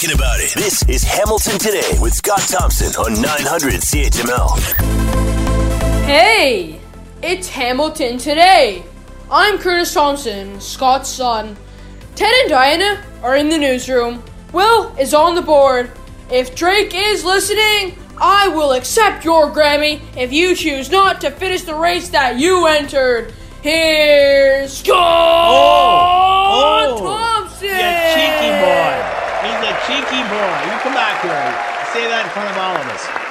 talking about it. This is Hamilton Today with Scott Thompson on 900 CHML. Hey, it's Hamilton Today. I'm Curtis Thompson, Scott's son. Ted and Diana are in the newsroom. Will is on the board. If Drake is listening, I will accept your Grammy if you choose not to finish the race that you entered. Here's Scott Oh, oh, Thompson. You cheeky boy. He's a cheeky boy. You come back here. Say that in front of all of us.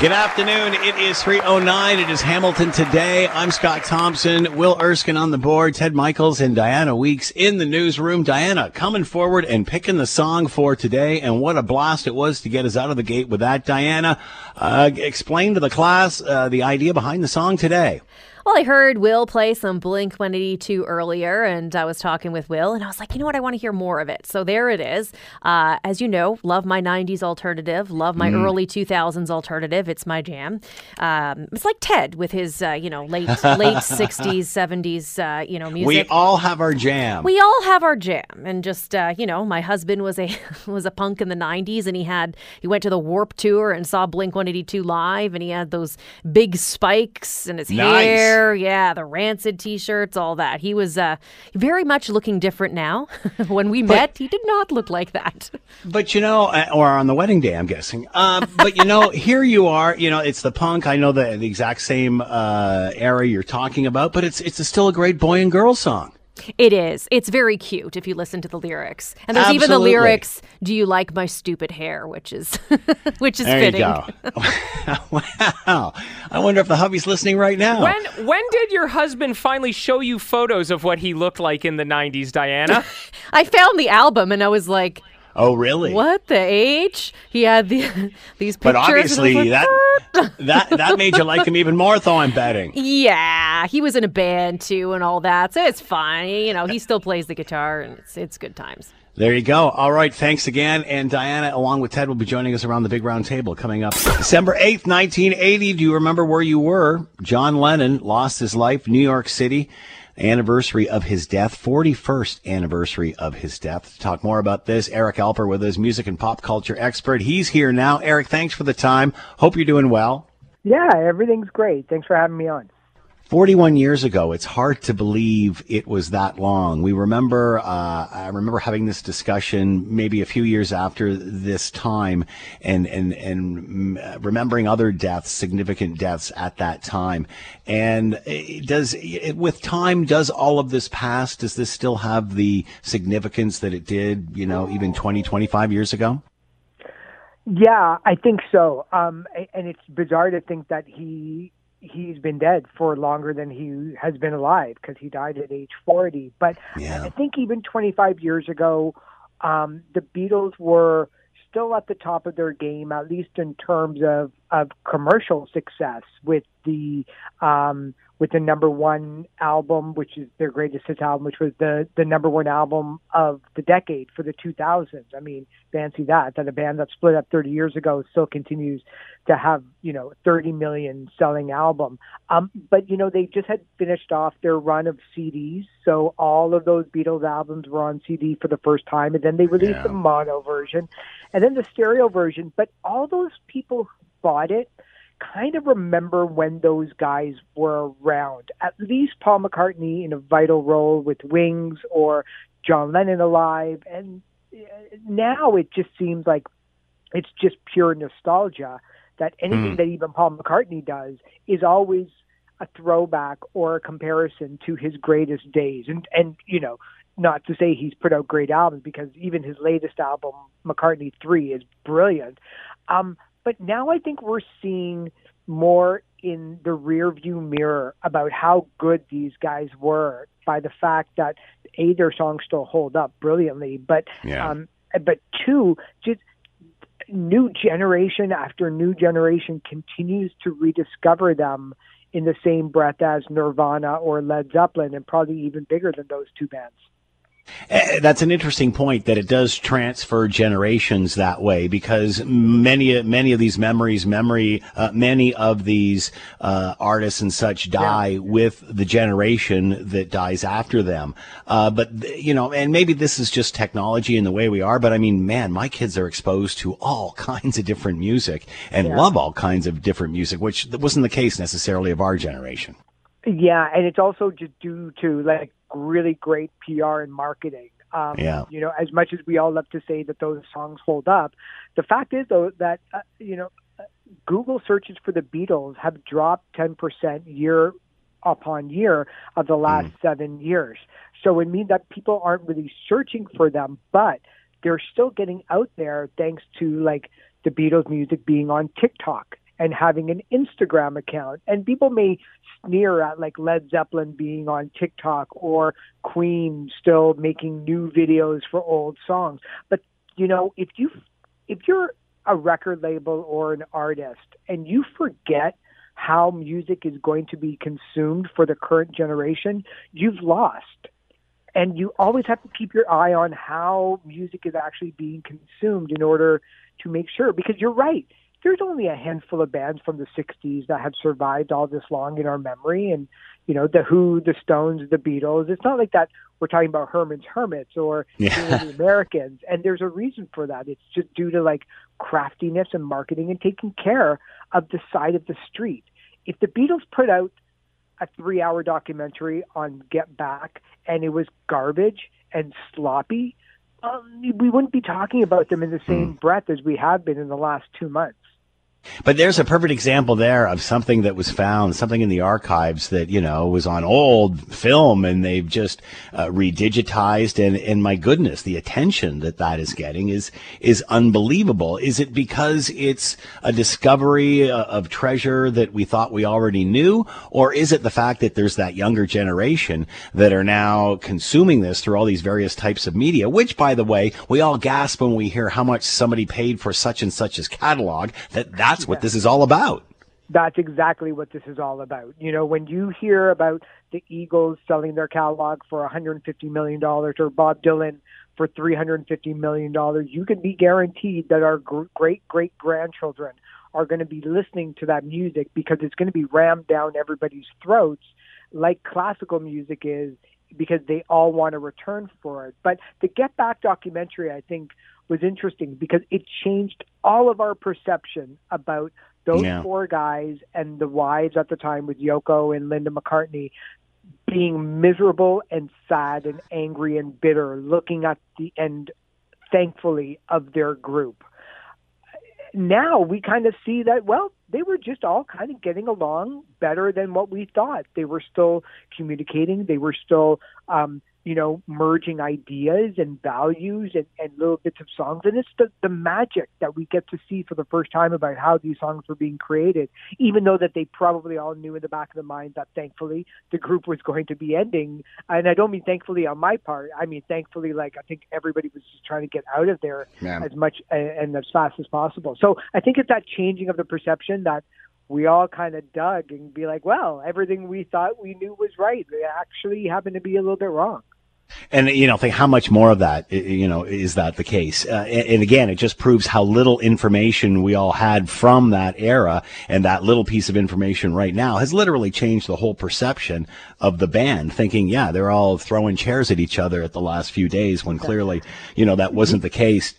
Good afternoon. It is 309. It is Hamilton today. I'm Scott Thompson, Will Erskine on the board, Ted Michaels and Diana Weeks in the newsroom. Diana coming forward and picking the song for today. And what a blast it was to get us out of the gate with that. Diana, uh, explain to the class uh, the idea behind the song today. Well, I heard Will play some Blink 182 earlier, and I was talking with Will, and I was like, you know what? I want to hear more of it. So there it is. Uh, as you know, love my 90s alternative, love my Mm. early 2000s alternative. It's my jam. Um, it's like Ted with his, uh, you know, late late 60s, 70s, uh, you know, music. We all have our jam. We all have our jam, and just uh, you know, my husband was a was a punk in the '90s, and he had he went to the Warped Tour and saw Blink 182 live, and he had those big spikes in his Nice. hair, yeah, the Rancid T-shirts, all that. He was uh, very much looking different now. when we met, he did not look like that. But you know, uh, or on the wedding day, I'm guessing. Uh, but you know, here you are. You know, it's the punk. I know the the exact same uh, era you're talking about, but it's it's a, still a great boy and girl song. It is. It's very cute if you listen to the lyrics, and there's even the lyrics. Do you like my stupid hair? Which is which is There fitting. you go. wow. I wonder if the hubby's listening right now. When when did your husband finally show you photos of what he looked like in the 90s, Diana? I found the album and I was like, oh, really? What the H? He had the these pictures. But and I was obviously like, that that that made you like him even more, though. I'm betting. yeah, he was in a band too and all that, so it's fine. You know, he still plays the guitar and it's it's good times. There you go. All right. Thanks again. And Diana, along with Ted, will be joining us around the big round table coming up December 8th, 1980. Do you remember where you were? John Lennon lost his life, New York City. Anniversary of his death, 41st anniversary of his death. To talk more about this, Eric Alper with us, music and pop culture expert. He's here now. Eric, thanks for the time. Hope you're doing well. Yeah, everything's great. Thanks for having me on. 41 years ago, it's hard to believe it was that long. We remember, uh, I remember having this discussion maybe a few years after this time and, and, and remembering other deaths, significant deaths at that time. And it does, it, with time, does all of this pass? Does this still have the significance that it did, you know, even 20, 25 years ago? Yeah, I think so. Um, and it's bizarre to think that he he's been dead for longer than he has been alive because he died at age 40. But Yeah. I think even 25 years ago, um, the Beatles were still at the top of their game, at least in terms of, of commercial success with the um, with the number one album, which is their greatest hits album, which was the the number one album of the decade for the 2000s. I mean, fancy that that a band that split up 30 years ago still continues to have you know 30 million selling album. Um, but you know they just had finished off their run of CDs, so all of those Beatles albums were on CD for the first time, and then they released Yeah. the mono version, and then the stereo version. But all those people who bought it kind of remember when those guys were around. At least Paul McCartney in a vital role with Wings or John Lennon alive. And uh, now it just seems like it's just pure nostalgia that anything Hmm. that even Paul McCartney does is always a throwback or a comparison to his greatest days. And and you know, not to say he's put out great albums because even his latest album, McCartney 3 is brilliant. Um but now I think we're seeing more in the rear view mirror about how good these guys were by the fact that a their songs still hold up brilliantly, but Yeah. um, but two just new generation after new generation continues to rediscover them in the same breath as Nirvana or Led Zeppelin, and probably even bigger than those two bands. Uh, that's an interesting point that it does transfer generations that way because many many of these memories, memory, uh, many of these uh, artists and such die yeah. with the generation that dies after them. Uh, but you know, and maybe this is just technology and the way we are. But I mean, man, my kids are exposed to all kinds of different music and yeah. love all kinds of different music, which wasn't the case necessarily of our generation. Yeah, and it's also just due to like really great PR and marketing. Um, yeah. You know, as much as we all love to say that those songs hold up, the fact is though that uh, you know Google searches for the Beatles have dropped 10% year upon year of the last mm. seven years. So it means that people aren't really searching for them, but they're still getting out there thanks to like the Beatles music being on TikTok and having an Instagram account. And people may sneer at like Led Zeppelin being on TikTok or Queen still making new videos for old songs. But you know, if you if you're a record label or an artist and you forget how music is going to be consumed for the current generation, you've lost. And you always have to keep your eye on how music is actually being consumed in order to make sure because you're right there's only a handful of bands from the 60s that have survived all this long in our memory and you know the who the stones the beatles it's not like that we're talking about herman's hermits or yeah. the americans and there's a reason for that it's just due to like craftiness and marketing and taking care of the side of the street if the beatles put out a three hour documentary on get back and it was garbage and sloppy um, we wouldn't be talking about them in the same mm. breath as we have been in the last two months. But there's a perfect example there of something that was found, something in the archives that, you know, was on old film and they've just uh, redigitized. And, and my goodness, the attention that that is getting is, is unbelievable. Is it because it's a discovery uh, of treasure that we thought we already knew? Or is it the fact that there's that younger generation that are now consuming this through all these various types of media, which by the way, we all gasp when we hear how much somebody paid for such and such as catalog that that that's what this is all about. That's exactly what this is all about. You know, when you hear about the Eagles selling their catalog for $150 million or Bob Dylan for $350 million, you can be guaranteed that our great great grandchildren are going to be listening to that music because it's going to be rammed down everybody's throats like classical music is because they all want a return for it. But the Get Back documentary, I think, was interesting because it changed all of our perception about those yeah. four guys and the wives at the time with Yoko and Linda McCartney being miserable and sad and angry and bitter, looking at the end, thankfully, of their group. Now we kind of see that, well, they were just all kind of getting along better than what we thought. They were still communicating. They were still um, you know, merging ideas and values and, and little bits of songs. And it's the, the magic that we get to see for the first time about how these songs were being created, even though that they probably all knew in the back of their mind that thankfully the group was going to be ending. And I don't mean thankfully on my part. I mean, thankfully, like I think everybody was just trying to get out of there Man. as much and, and as fast as possible. So I think it's that changing of the perception that we all kind of dug and be like, well, everything we thought we knew was right. It actually happened to be a little bit wrong. And you know, think how much more of that, you know, is that the case? Uh, and, and, again, it just proves how little information we all had from that era, and that little piece of information right now has literally changed the whole perception of the band. Thinking, yeah, they're all throwing chairs at each other at the last few days, when clearly, you know, that wasn't the case.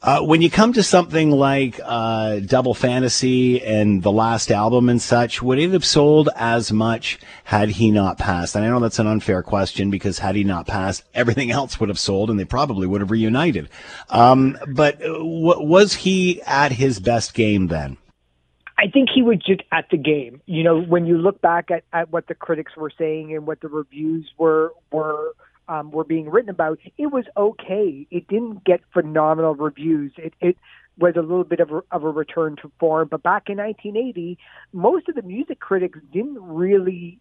Uh, when you come to something like uh, Double Fantasy and the last album and such, would it have sold as much had he not passed? And I know that's an unfair question because had he not passed, everything else would have sold and they probably would have reunited. Um, but uh, w- was he at his best game then? I think he was just at the game. You know, when you look back at, at what the critics were saying and what the reviews were were um, were being written about, it was okay. It didn't get phenomenal reviews. It, it was a little bit of a, of a return to form. But back in 1980, most of the music critics didn't really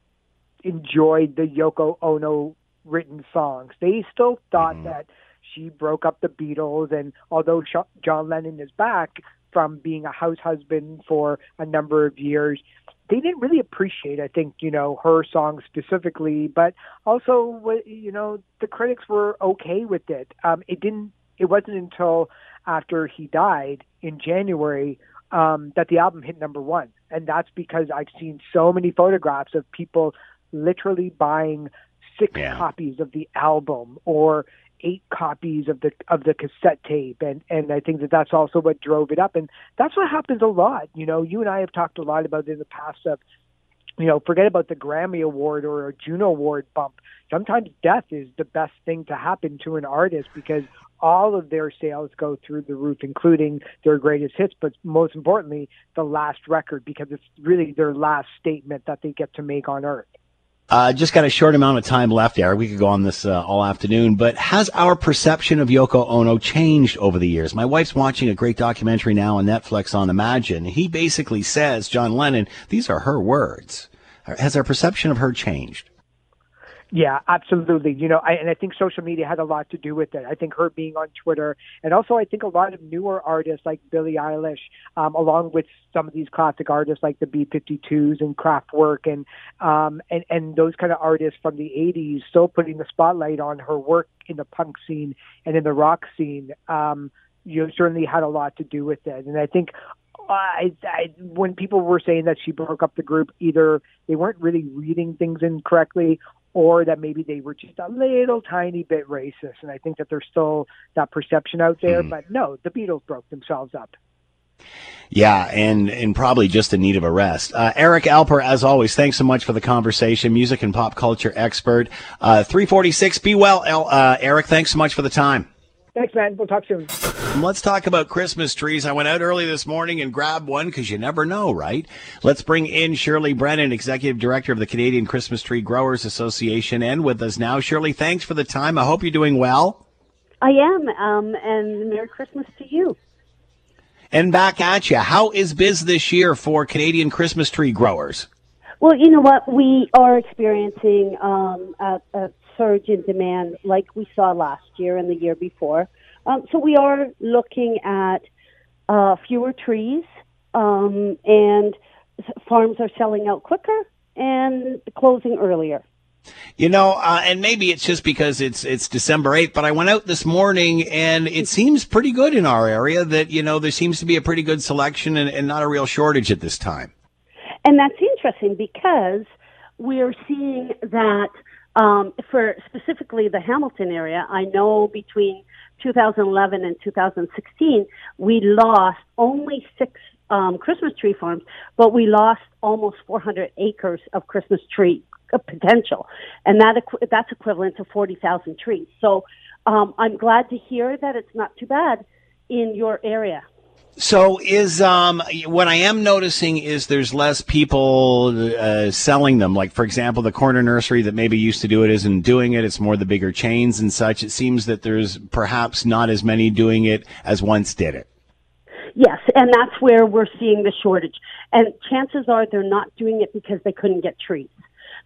enjoy the Yoko Ono written songs. They still thought mm-hmm. that she broke up the Beatles, and although John Lennon is back from being a house husband for a number of years, they didn't really appreciate, I think, you know, her song specifically, but also, you know, the critics were okay with it. Um, it didn't. It wasn't until after he died in January um, that the album hit number one, and that's because I've seen so many photographs of people literally buying six Yeah. copies of the album or eight copies of the of the cassette tape. And and I think that that's also what drove it up. And that's what happens a lot. You know you and I have talked a lot about in the past of you know forget about the Grammy award or a Juno award bump. Sometimes death is the best thing to happen to an artist because all of their sales go through the roof including their greatest hits but most importantly the last record because it's really their last statement that they get to make on earth Uh, just got a short amount of time left, Eric. We could go on this uh, all afternoon, but has our perception of Yoko Ono changed over the years? My wife's watching a great documentary now on Netflix on Imagine. He basically says, John Lennon, these are her words. Has our perception of her changed? Yeah, absolutely. You know, I, and I think social media had a lot to do with it. I think her being on Twitter, and also I think a lot of newer artists like Billie Eilish, um, along with some of these classic artists like the B52s and Kraftwerk, and um, and and those kind of artists from the '80s, still putting the spotlight on her work in the punk scene and in the rock scene. Um, you know, certainly had a lot to do with it, and I think I, I, when people were saying that she broke up the group, either they weren't really reading things incorrectly, or that maybe they were just a little tiny bit racist. And I think that there's still that perception out there. But no, the Beatles broke themselves up. Yeah, and and probably just in need of a rest. Uh, Eric Alper, as always, thanks so much for the conversation. Music and pop culture expert. Uh, 346. Be well, El, uh, Eric. Thanks so much for the time. Thanks, man. We'll talk soon. Let's talk about Christmas trees. I went out early this morning and grabbed one because you never know, right? Let's bring in Shirley Brennan, Executive Director of the Canadian Christmas Tree Growers Association, and with us now. Shirley, thanks for the time. I hope you're doing well. I am, um, and Merry Christmas to you. And back at you. How is biz this year for Canadian Christmas tree growers? Well, you know what? We are experiencing um, a, a surge in demand like we saw last year and the year before. Um, so we are looking at uh, fewer trees, um, and farms are selling out quicker and closing earlier. You know, uh, and maybe it's just because it's it's December eighth, but I went out this morning and it seems pretty good in our area. That you know there seems to be a pretty good selection and, and not a real shortage at this time. And that's interesting because we're seeing that um, for specifically the Hamilton area. I know between 2011 and 2016, we lost only six um, Christmas tree farms, but we lost almost 400 acres of Christmas tree potential, and that that's equivalent to 40,000 trees. So um, I'm glad to hear that it's not too bad in your area. So is um what I am noticing is there's less people uh, selling them. Like for example, the corner nursery that maybe used to do it isn't doing it. It's more the bigger chains and such. It seems that there's perhaps not as many doing it as once did it. Yes, and that's where we're seeing the shortage. And chances are they're not doing it because they couldn't get trees.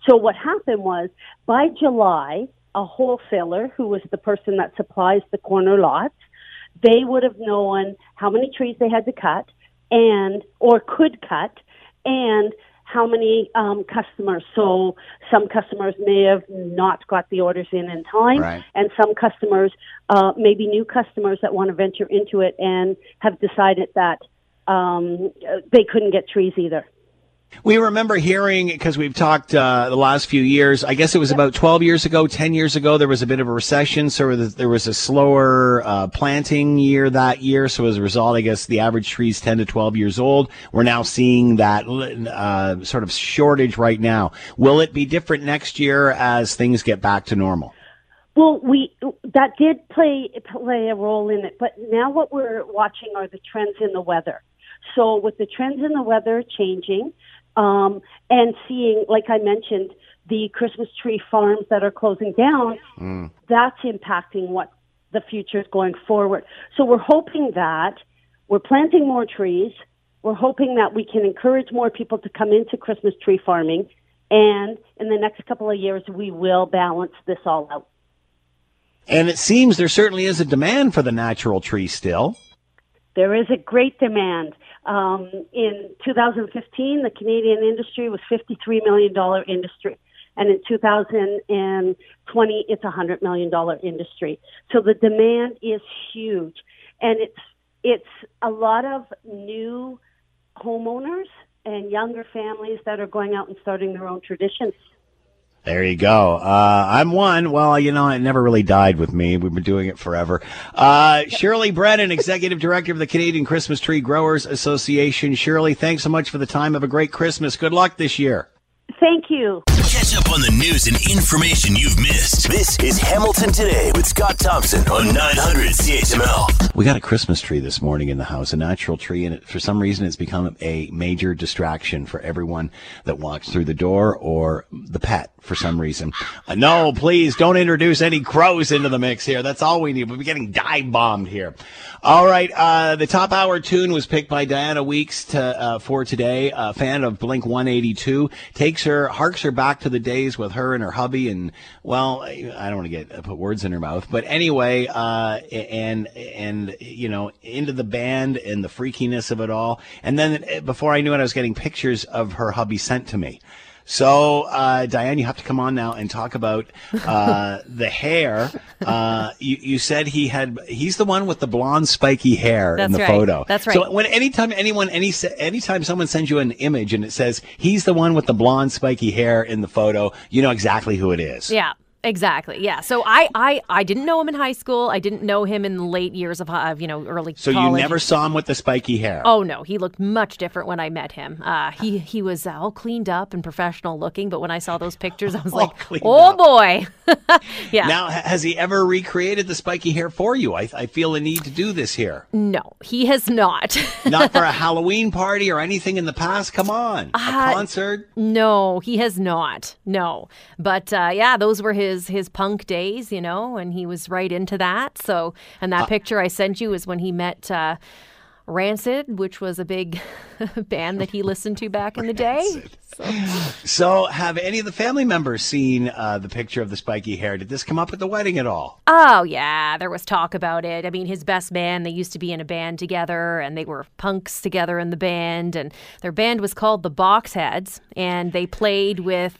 So what happened was by July, a wholesaler who was the person that supplies the corner lots, they would have known how many trees they had to cut and or could cut and how many um, customers. So some customers may have not got the orders in in time, Right. and some customers, uh, maybe new customers that want to venture into it and have decided that um, they couldn't get trees either. We remember hearing because we've talked uh, the last few years. I guess it was about 12 years ago, 10 years ago. There was a bit of a recession, so there was a slower uh, planting year that year. So as a result, I guess the average tree is 10 to 12 years old. We're now seeing that uh, sort of shortage right now. Will it be different next year as things get back to normal? Well, we that did play play a role in it, but now what we're watching are the trends in the weather. So with the trends in the weather changing, um, and seeing, like I mentioned, the Christmas tree farms that are closing down, that's impacting what the future is going forward. So we're hoping that we're planting more trees. We're hoping that we can encourage more people to come into Christmas tree farming. And in the next couple of years, we will balance this all out. And it seems there certainly is a demand for the natural tree still. There is a great demand. Um, in 2015, the Canadian industry was $53 million industry. And in 2020, it's a $100 million industry. So the demand is huge. And it's, it's a lot of new homeowners and younger families that are going out and starting their own traditions. There you go. Uh, I'm one. Well, you know, it never really died with me. We've been doing it forever. Uh, Shirley Brennan, Executive Director of the Canadian Christmas Tree Growers Association. Shirley, thanks so much for the time. Have a great Christmas. Good luck this year. Thank you. Catch up on the news and information you've missed. This is Hamilton Today with Scott Thompson on 900 CHML. We got a Christmas tree this morning in the house, a natural tree, and it, for some reason it's become a major distraction for everyone that walks through the door or the pet for some reason. Uh, no, please don't introduce any crows into the mix here. That's all we need. We'll be getting dive bombed here. All right. Uh, the top hour tune was picked by Diana Weeks to, uh, for today. A fan of Blink 182 takes her, harks her back to the days with her and her hubby. And well, I don't want to get uh, put words in her mouth, but anyway, uh, and and you know, into the band and the freakiness of it all. And then uh, before I knew it, I was getting pictures of her hubby sent to me. So, uh, Diane, you have to come on now and talk about uh, the hair. Uh, you, you said he had, he's the one with the blonde spiky hair in the right. photo. That's right. So when anytime anyone, any, anytime someone sends you an image and it says he's the one with the blonde spiky hair in the photo, you know exactly who it is. Yeah. Exactly. Yeah. So I, I, I didn't know him in high school. I didn't know him in the late years of, of you know, early. So you never saw him with the spiky hair. Oh no, he looked much different when I met him. Uh, he he was all cleaned up and professional looking, but when I saw those pictures, I was like, "Oh up. boy!" yeah. Now, has he ever recreated the spiky hair for you? I, I feel a need to do this here. no, he has not. Not for a Halloween party or anything in the past. Come on, a Uh, concert. no, he has not. No, but uh, yeah, those were his his punk days, you know, and he was right into that. So, and Uh, that picture I sent you is when he met. Uh, Rancid, which was a big band that he listened to back in the day. So, have any of the family members seen uh, the picture of the spiky hair? Did this come up at the wedding at all? Oh yeah, there was talk about it. I mean, his best man, they used to be in a band together and they were punks together in the band and their band was called the Boxheads and they played with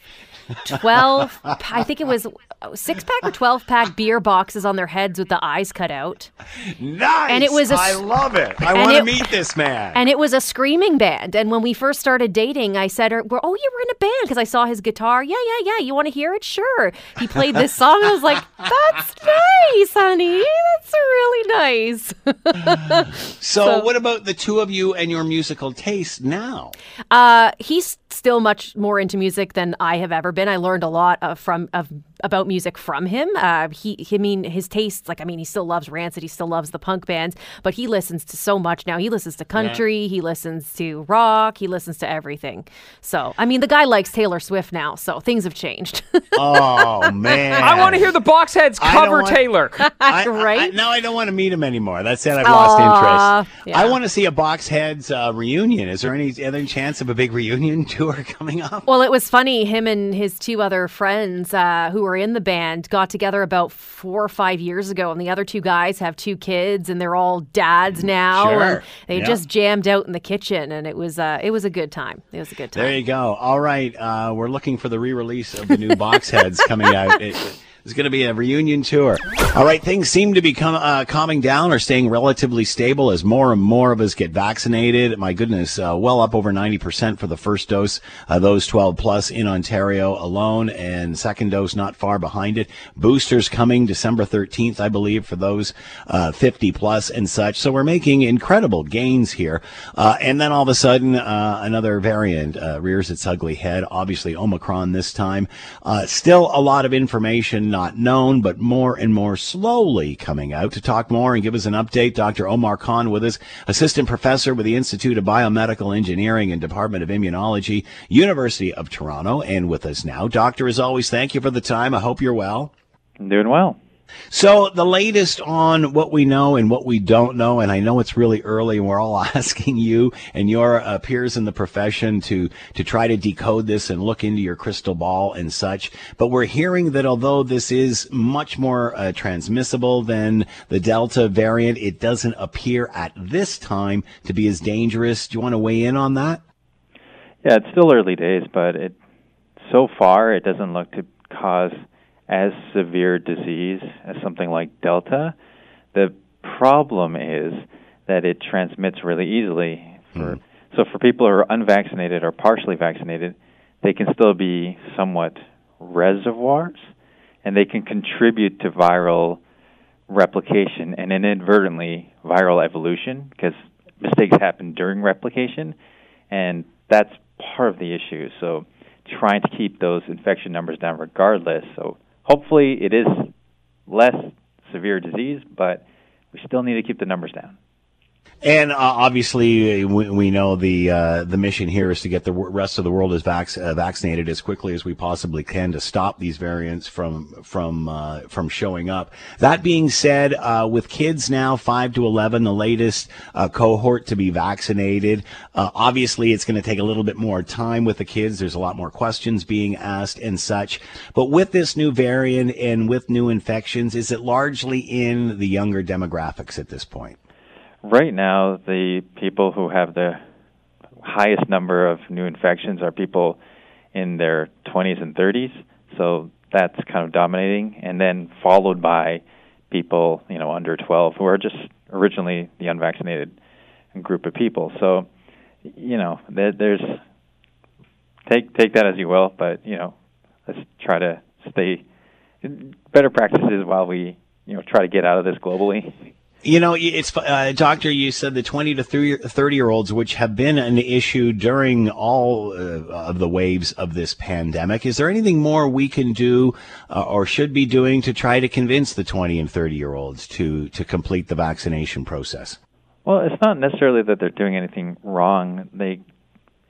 12 I think it was 6 pack or 12 pack beer boxes on their heads with the eyes cut out. Nice. And it was a I love it. I want to meet this man. And it was a screaming band. And when we first started dating, I said, "Oh, you were in a band?" Because I saw his guitar. Yeah, yeah, yeah. You want to hear it? Sure. He played this song. I was like, "That's nice, honey. That's really nice." so, so- what about the two of you and your musical taste now? Uh, he's still much more into music than I have ever been. I learned a lot of, from of about music from him. Uh, he, he- I mean, his tastes. Like, I mean, he still loves Rancid. He still loves the punk bands, but he listens to so much now. He listens to country. He listens to rock. He listens to everything. So, I mean, the guy likes Taylor Swift now. So things have changed. Oh man, I want to hear the Boxheads cover want- Taylor. I, right? I, now I don't want to meet him anymore. That's it. I've lost Aw, interest. yeah. I want to see a Boxheads uh, reunion. Is there any other chance of a big reunion tour coming up? Well, it was funny. Him and his two other friends uh, who were in the band got together about four or five years ago, and the other two guys have two kids, and they're all dads now. Sure. And they Yeah. just jammed out in the kitchen, and it was uh, it was a good time. It was a good time. There you go. All right, uh, we're looking for the re-release of the new Boxheads coming out. It, it's going to be a reunion tour. All right, things seem to be com- uh, calming down or staying relatively stable as more and more of us get vaccinated. My goodness, uh, well up over 90% for the first dose, those 12 plus in Ontario alone, and second dose not far behind it. Boosters coming December 13th, I believe, for those uh, 50 plus and such. So we're making incredible gains here. Uh, and then all of a sudden, uh, another variant rears its ugly head. Obviously, Omicron this time. Still a lot of information not known, but more and more slowly coming out. To talk more and give us an update, Dr. Omar Khan with us, assistant professor with the Institute of Biomedical Engineering and Department of Immunology, University of Toronto, and with us now. Doctor, as always, thank you for the time. I hope you're well. I'm doing well. So the latest on what we know and what we don't know, and I know it's really early, and we're all asking you and your uh, peers in the profession to to try to decode this and look into your crystal ball and such. But we're hearing that although this is much more uh, transmissible than the Delta variant, it doesn't appear at this time to be as dangerous. Do you want to weigh in on that? Yeah, it's still early days, but it so far it doesn't look to cause as severe disease as something like Delta. The problem is that it transmits really easily. For, mm. So for people who are unvaccinated or partially vaccinated, they can still be somewhat reservoirs, and they can contribute to viral replication and inadvertently viral evolution because mistakes happen during replication, and that's part of the issue. So trying to keep those infection numbers down regardless. So hopefully it is less severe disease, but we still need to keep the numbers down. And uh, obviously, we, we, know the uh, the mission here is to get the rest of the world as vac- uh, vaccinated as quickly as we possibly can to stop these variants from from uh, from showing up. That being said, uh, with kids now five to eleven, the latest uh, cohort to be vaccinated, obviously it's going to take a little bit more time with the kids. There's a lot more questions being asked and such. But with this new variant and with new infections, is it largely in the younger demographics at this point? Right now, the people who have the highest number of new infections are people in their 20s and 30s. So that's kind of dominating, and then followed by people, you know, under 12 who are just originally the unvaccinated group of people. So, you know, there's take take that as you will, but you know, let's try to stay better practices while we, you know, try to get out of this globally. You know, it's uh, doctor. You said the twenty to thirty year olds, which have been an issue during all uh, of the waves of this pandemic. Is there anything more we can do uh, or should be doing to try to convince the twenty and thirty year olds to to complete the vaccination process? Well, it's not necessarily that they're doing anything wrong. They,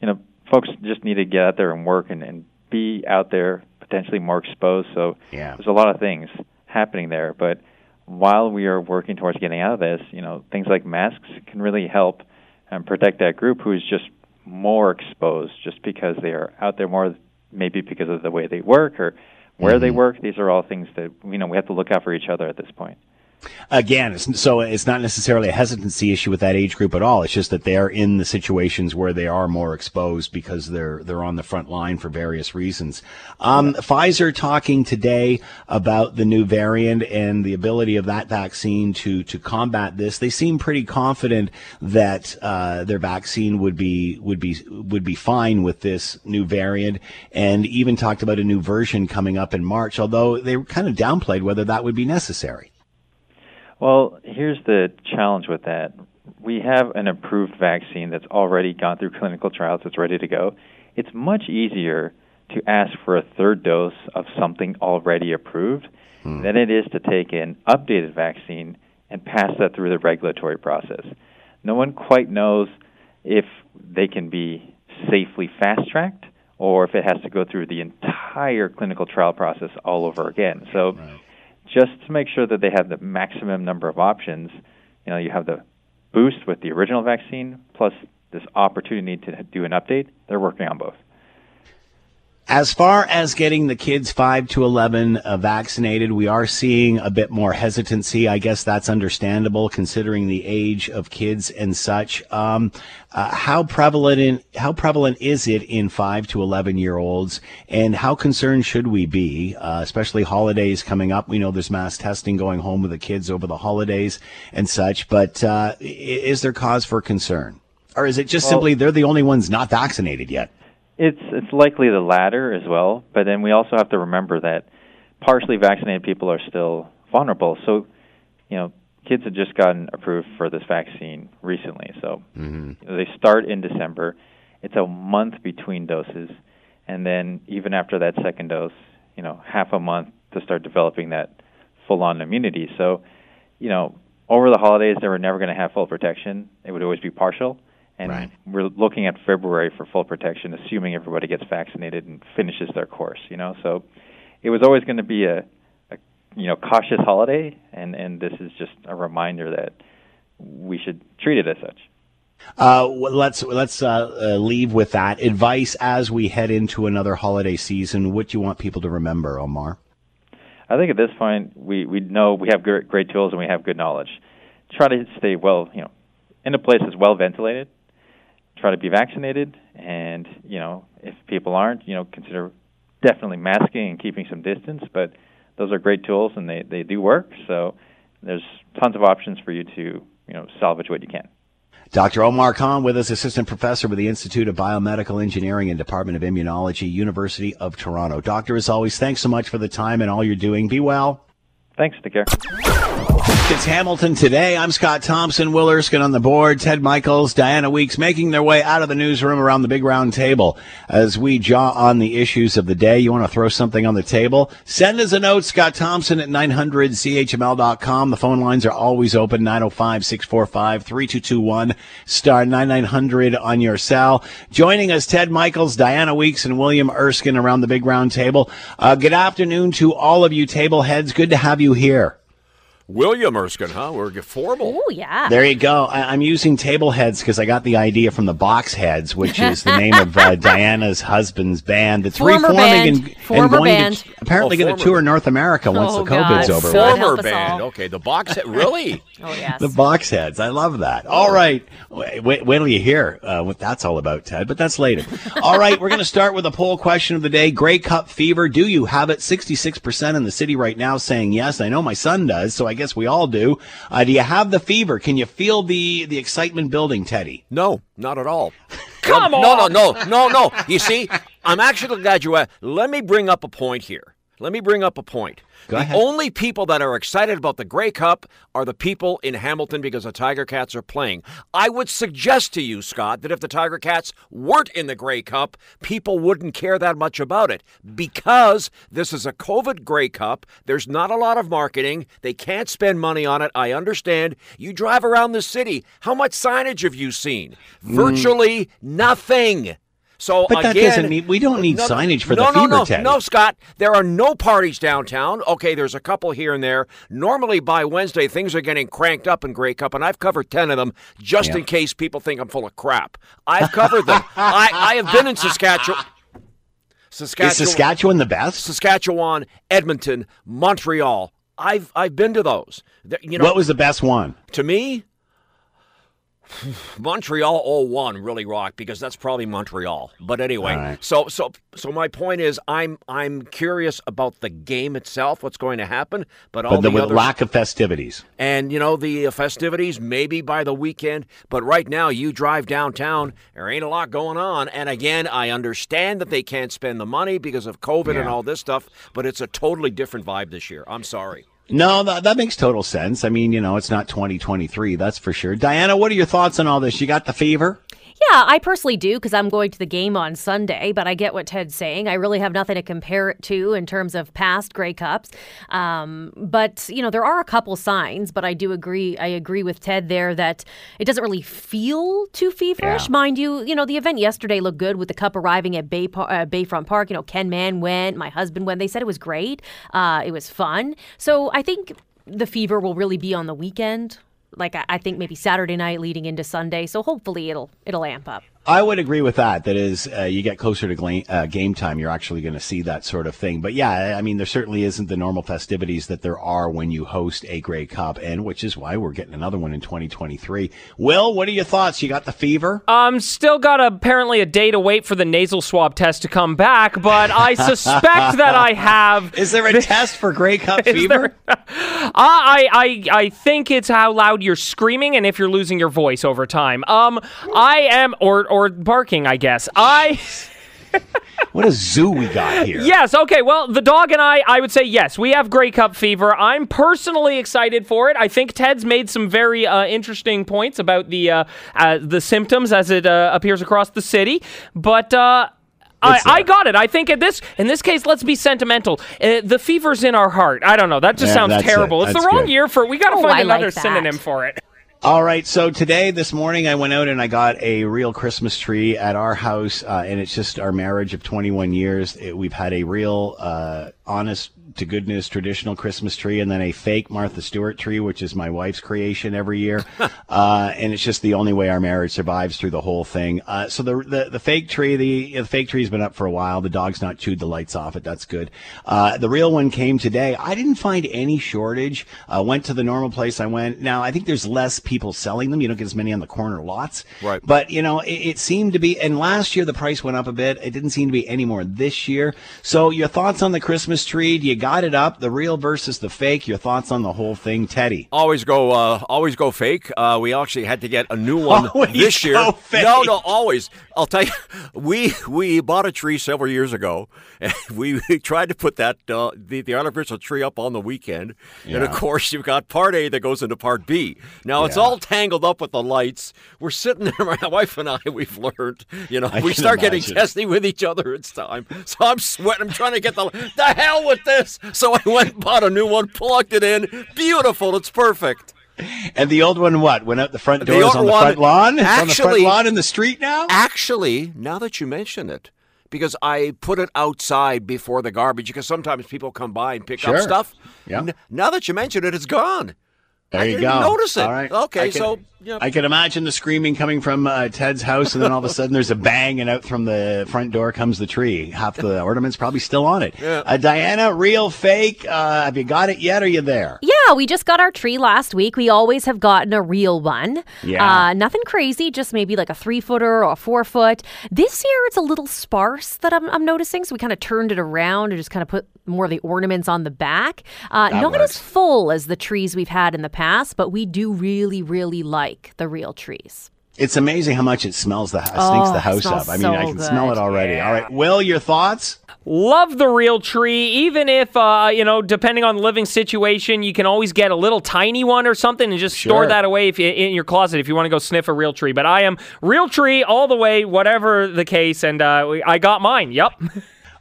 you know, folks just need to get out there and work and, and be out there potentially more exposed. So yeah. there's a lot of things happening there, but while we are working towards getting out of this, you know, things like masks can really help and protect that group who is just more exposed just because they are out there more, maybe because of the way they work or where mm-hmm. they work. These are all things that you know we have to look out for each other at this point. Again, it's, so it's not necessarily a hesitancy issue with that age group at all. It's just that they're in the situations where they are more exposed because they're they're on the front line for various reasons. Um, Pfizer talking today about the new variant and the ability of that vaccine to to combat this. They seem pretty confident that uh, their vaccine would be would be would be fine with this new variant, and even talked about a new version coming up in March. Although they kind of downplayed whether that would be necessary. Well, here's the challenge with that. We have an approved vaccine that's already gone through clinical trials, it's ready to go. It's much easier to ask for a third dose of something already approved hmm. than it is to take an updated vaccine and pass that through the regulatory process. No one quite knows if they can be safely fast tracked or if it has to go through the entire clinical trial process all over again. So right just to make sure that they have the maximum number of options. You know, you have the boost with the original vaccine plus this opportunity to do an update. They're working on both. As far as getting the kids 5 to 11 uh, vaccinated, we are seeing a bit more hesitancy. I guess that's understandable considering the age of kids and such. Um, uh, how prevalent in, how prevalent is it in 5 to 11 year olds and how concerned should we be, uh, especially holidays coming up? We know there's mass testing going home with the kids over the holidays and such, but uh, is there cause for concern? Or is it just well, simply they're the only ones not vaccinated yet? It's it's likely the latter as well, but then we also have to remember that partially vaccinated people are still vulnerable. So, you know, kids have just gotten approved for this vaccine recently. So mm-hmm. they start in December. It's a month between doses, and then even after that second dose, you know, half a month to start developing that full-on immunity. So, you know, over the holidays, they were never going to have full protection. It would always be partial and right. we're looking at February for full protection, assuming everybody gets vaccinated and finishes their course. You know, so it was always going to be a, a you know cautious holiday, and and this is just a reminder that we should treat it as such. Uh, let's let's uh, uh, leave with that advice as we head into another holiday season. What do you want people to remember, Omar? I think at this point we we know we have great, great tools and we have good knowledge. Try to stay well, you know, in a place that's well ventilated. Try to be vaccinated, and you know, if people aren't, you know, consider definitely masking and keeping some distance. But those are great tools and they they do work. So there's tons of options for you to you know salvage what you can. Dr. Omar Khan with us, assistant professor with the Institute of Biomedical Engineering and Department of Immunology, University of Toronto. Doctor, as always, thanks so much for the time and all you're doing. Be well. Thanks. Take care. It's Hamilton today. I'm Scott Thompson, Will Erskine on the board, Ted Michaels, Diana Weeks making their way out of the newsroom around the big round table as we jaw on the issues of the day. You want to throw something on the table? Send us a note, Scott Thompson at 900CHML.com. The phone lines are always open, 905-645-3221, star 9900 on your cell. Joining us, Ted Michaels, Diana Weeks, and William Erskine around the big round table. Uh, good afternoon to all of you table heads. Good to have you here. William Erskine, huh? We're formal. Oh, yeah. There you go. I, am using table heads because I got the idea from the Box Heads, which is the name of uh, Diana's husband's band that's former reforming band. and, former and going band. to apparently Oh, going to former. tour North America once Oh, the COVID's God. over. For- with. help Former us band. Okay, the box set. Really? Oh, yes. The box heads. I love that. All right. Wait, wait, wait till you hear uh, what that's all about, Ted, but that's later. all right. We're going to start with a poll question of the day. Grey Cup fever. Do you have it? 66% in the city right now saying yes. I know my son does, so I guess we all do. Uh, do you have the fever? Can you feel the, the excitement building, Teddy? No, not at all. Come no, on. No, no, no, no, no. You see, I'm actually glad you. Uh, let me bring up a point here. Let me bring up a point. Go the ahead. only people that are excited about the Grey Cup are the people in Hamilton because the Tiger Cats are playing. I would suggest to you, Scott, that if the Tiger Cats weren't in the Grey Cup, people wouldn't care that much about it because this is a COVID Grey Cup. There's not a lot of marketing. They can't spend money on it. I understand. You drive around the city. How much signage have you seen? Mm. Virtually nothing. So. But that doesn't mean- we don't need No, signage for no, the no, fever, no, Teddy. No, Scott, there are no parties downtown. Okay, there's a couple here and there. Normally by Wednesday, things are getting cranked up in Grey Cup, and I've covered 10 of them just Yeah. in case people think I'm full of crap. I've covered them. I, I have been in Saskatchewan. Saskatchewan, Is Saskatchewan the best? Saskatchewan, Edmonton, Montreal. I've I've been to those. You know, what was the best one? to me, Montreal 01 really rocked because that's probably Montreal. But anyway, right. so so so my point is I'm I'm curious about the game itself, what's going to happen, but all the, the other lack of festivities. and you know the uh, festivities maybe by the weekend, but right now you drive downtown, there ain't a lot going on. And again, I understand that they can't spend the money because of COVID and all this stuff, but it's a totally different vibe this year. I'm sorry. No, that, that makes total sense. I mean, you know, it's not 2023, that's for sure. Diana, what are your thoughts on all this? You got the fever? Yeah, I personally do because I'm going to the game on Sunday, but I get what Ted's saying. I really have nothing to compare it to in terms of past Grey Cups. Um, but, you know, there are a couple signs, but I do agree. I agree with Ted there that it doesn't really feel too feverish. Yeah. Mind you, you know, the event yesterday looked good with the cup arriving at Bay Par- uh, Bayfront Park. You know, Ken Mann went, my husband went. They said it was great. Uh, it was fun. So I think the fever will really be on the weekend. Like I think maybe Saturday night leading into Sunday. So hopefully it'll it'll amp up. I would agree with that. That is, uh, you get closer to gla- uh, game time, you're actually going to see that sort of thing. But yeah, I mean, there certainly isn't the normal festivities that there are when you host a Grey Cup, and which is why we're getting another one in 2023. Will, what are your thoughts? You got the fever? Um, still got apparently a day to wait for the nasal swab test to come back, but I suspect that I have. Is there a test for Grey Cup fever? there- I, I I think it's how loud you're screaming and if you're losing your voice over time. Um, I am or or barking. I guess I. What a zoo we got here. Yes. Okay. Well, the dog and I, I would say yes. We have Grey Cup fever. I'm personally excited for it. I think Ted's made some very uh, interesting points about the uh, uh, the symptoms as it uh, appears across the city. But uh, I, uh, I got it. I think in this in this case, let's be sentimental. Uh, the fever's in our heart. I don't know. That just Yeah, sounds that's it. terrible. It's the wrong good. year for. We got to Oh, find I another that. synonym for it. All right. So today, this morning, I went out and I got a real Christmas tree at our house, uh, and it's just our marriage of 21 years. It, we've had a real, uh, honest to goodness traditional Christmas tree, and then a fake Martha Stewart tree, which is my wife's creation every year. uh, and it's just the only way our marriage survives through the whole thing. Uh, so the, the the fake tree, the, the fake tree's been up for a while. The dog's not chewed the lights off it. That's good. Uh, the real one came today. I didn't find any shortage. Uh, went to the normal place I went. Now I think there's less people selling them. You don't get as many on the corner lots. Right. But you know, it, it seemed to be. And last year the price went up a bit. It didn't seem to be any more this year. So your thoughts on the Christmas tree? Do you got it up? The real versus the fake. Your thoughts on the whole thing, Teddy? Always go, uh, always go fake. Uh, we actually had to get a new one Always this year. fake. No, no, always. I'll tell you, we we bought a tree several years ago, and we, tried to put that uh, the the artificial tree up on the weekend, and of course you've got part A that goes into part B. Now it's Yeah. all tangled up with the lights. We're sitting there, my wife and I. We've learned, you know, I we start getting imagine. testy with each other. It's time. So I'm sweating. I'm trying to get the the hell with this. So I went and bought a new one, plugged it in. Beautiful. It's perfect. And the old one, what? Went out the front The doors on the front lawn? It's on the front actually- lawn in the street now? Actually, now that you mention it, because I put it outside before the garbage, because sometimes people come by and pick Sure. up stuff. Yeah. N- now that you mention it, it's gone. There I you didn't go. notice it. All right. Okay, I can- so yeah. I can imagine the screaming coming from uh, Ted's house, and then all of a sudden there's a bang, and out from the front door comes the tree. Half the ornaments probably still on it. Yeah. Uh, Diana, real, fake? Uh, have you got it yet? Are you there? Yeah, we just got our tree last week. We always have gotten a real one. Yeah. Uh, nothing crazy, just maybe like a three footer or a four foot. This year it's a little sparse that I'm, I'm noticing. So we kind of turned it around and just kind of put more of the ornaments on the back. Uh, not works. as full as the trees we've had in the past, but we do really, really like the real trees. It's amazing how much it smells the stinks Oh, the house up. I mean, I so can smell it already. All right, Will, your thoughts? Love the real tree, even if uh, you know, depending on the living situation, you can always get a little tiny one or something and just store that away if you, in your closet if you want to go sniff a real tree. But I am real tree all the way, whatever the case, and uh, I got mine. Yep.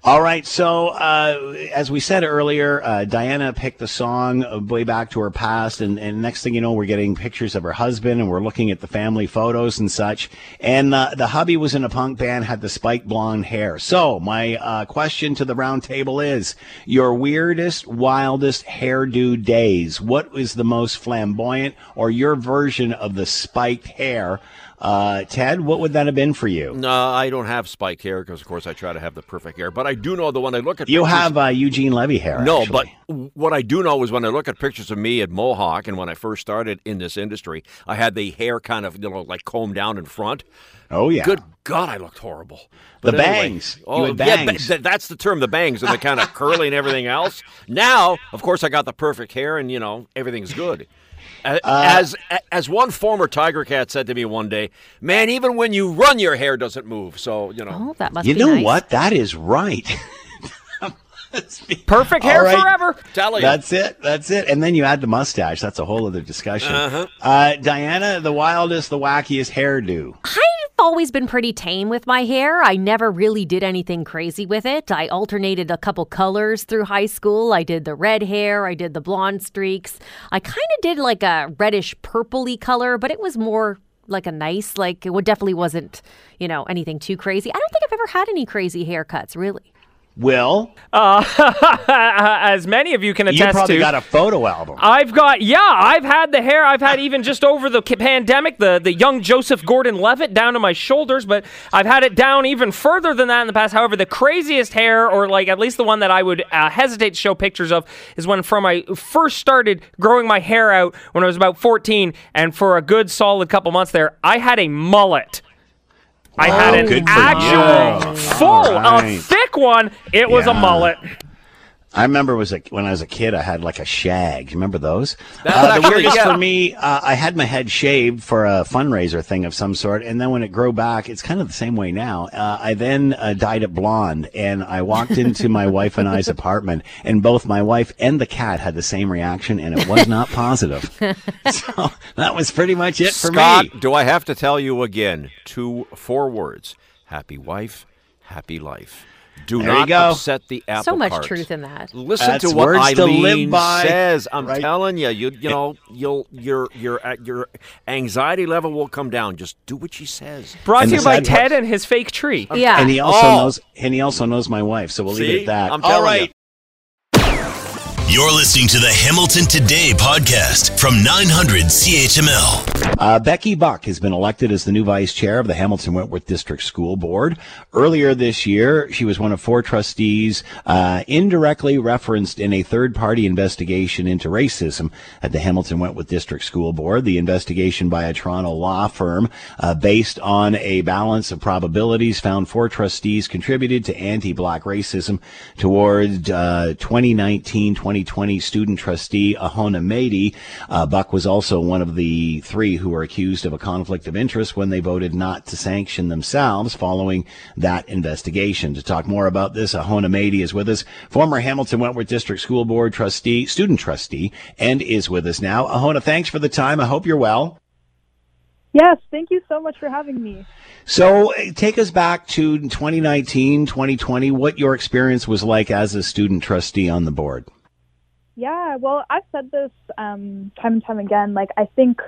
All right. So, uh, as we said earlier, uh, Diana picked the song way back to her past, and, and next thing you know, we're getting pictures of her husband, and we're looking at the family photos and such. And uh, the hubby was in a punk band, had the spiked blonde hair. So, my uh, question to the round table is: your weirdest, wildest hairdo days. What is the most flamboyant, or your version of the spiked hair? Uh, Ted, what would that have been for you? No, I don't have spike hair because, of course, I try to have the perfect hair. But I do know the one I look at You pictures- have uh, Eugene Levy hair. No, actually. but what I do know is when I look at pictures of me at Mohawk and when I first started in this industry, I had the hair kind of, you know, like combed down in front. Oh yeah. Good God, I looked horrible. The anyway, bangs. You Oh, had yeah, bangs. th- that's the term, the bangs, and the kind of curly and everything else. Now, of course, I got the perfect hair, and you know everything's good. A- Uh, As as one former Tiger Cat said to me one day, "Man, even when you run, your hair doesn't move." So you know, Oh, that must You be know nice. what? That is right. Perfect hair All right. forever. tell you. That's it. That's it. And then you add the mustache. That's a whole other discussion. Uh-huh. Uh, Diana, the wildest, the wackiest hairdo. I've always been pretty tame with my hair. I never really did anything crazy with it. I alternated a couple colors through high school. I did the red hair, I did the blonde streaks. I kind of did like a reddish purpley color, but it was more like a nice, like it definitely wasn't, you know, anything too crazy. I don't think I've ever had any crazy haircuts, really. Will, Uh, as many of you can attest to. you probably to. got a photo album. I've got yeah, I've had the hair. I've had even just over the pandemic, the the young Joseph Gordon-Levitt down to my shoulders, but I've had it down even further than that in the past. However, the craziest hair, or like at least the one that I would uh, hesitate to show pictures of, is when from I first started growing my hair out when I was about 14, and for a good solid couple months there, I had a mullet. I had an actual you. full, All right. a thick one. It was a mullet. I remember was a, when I was a kid, I had like a shag. You remember those? Uh, the weirdest yeah. for me, uh, I had my head shaved for a fundraiser thing of some sort, and then when it grew back, it's kind of the same way now. Uh, I then uh, dyed it blonde, and I walked into my wife and I's apartment, and both my wife and the cat had the same reaction, and it was not positive. so that was pretty much it for Scott, me. do I have to tell you again? Two, four words: happy wife, happy life. Do There you not go. upset the apple so much cart. truth in that. Listen That's to what words to live Eileen by. says. I'm Right. telling you, you you know, you'll your your uh, your anxiety level will come down. Just do what she says. Brought And to you by sad part- Ted and his fake tree. Yeah. And he also Oh. knows, and he also knows my wife, so we'll leave it at that. I'm All telling you. You're listening to the Hamilton Today podcast from 900 CHML. Uh, Becky Buck has been elected as the new vice chair of the Hamilton Wentworth District School Board. Earlier this year, she was one of four trustees uh, indirectly referenced in a third party investigation into racism at the Hamilton Wentworth District School Board. The investigation by a Toronto law firm, uh, based on a balance of probabilities, found four trustees contributed to anti black racism toward 2019 20 2020 student trustee Ahona Mehdi. Uh, Buck was also one of the three who were accused of a conflict of interest when they voted not to sanction themselves following that investigation. To talk more about this, Ahona Mehdi is with us, former Hamilton Wentworth District School Board trustee, student trustee, and is with us now. Ahona, thanks for the time. I hope you're well. Yes, thank you so much for having me. So, take us back to 2019, 2020, what your experience was like as a student trustee on the board. Yeah, well, I've said this um, time and time again. Like, I think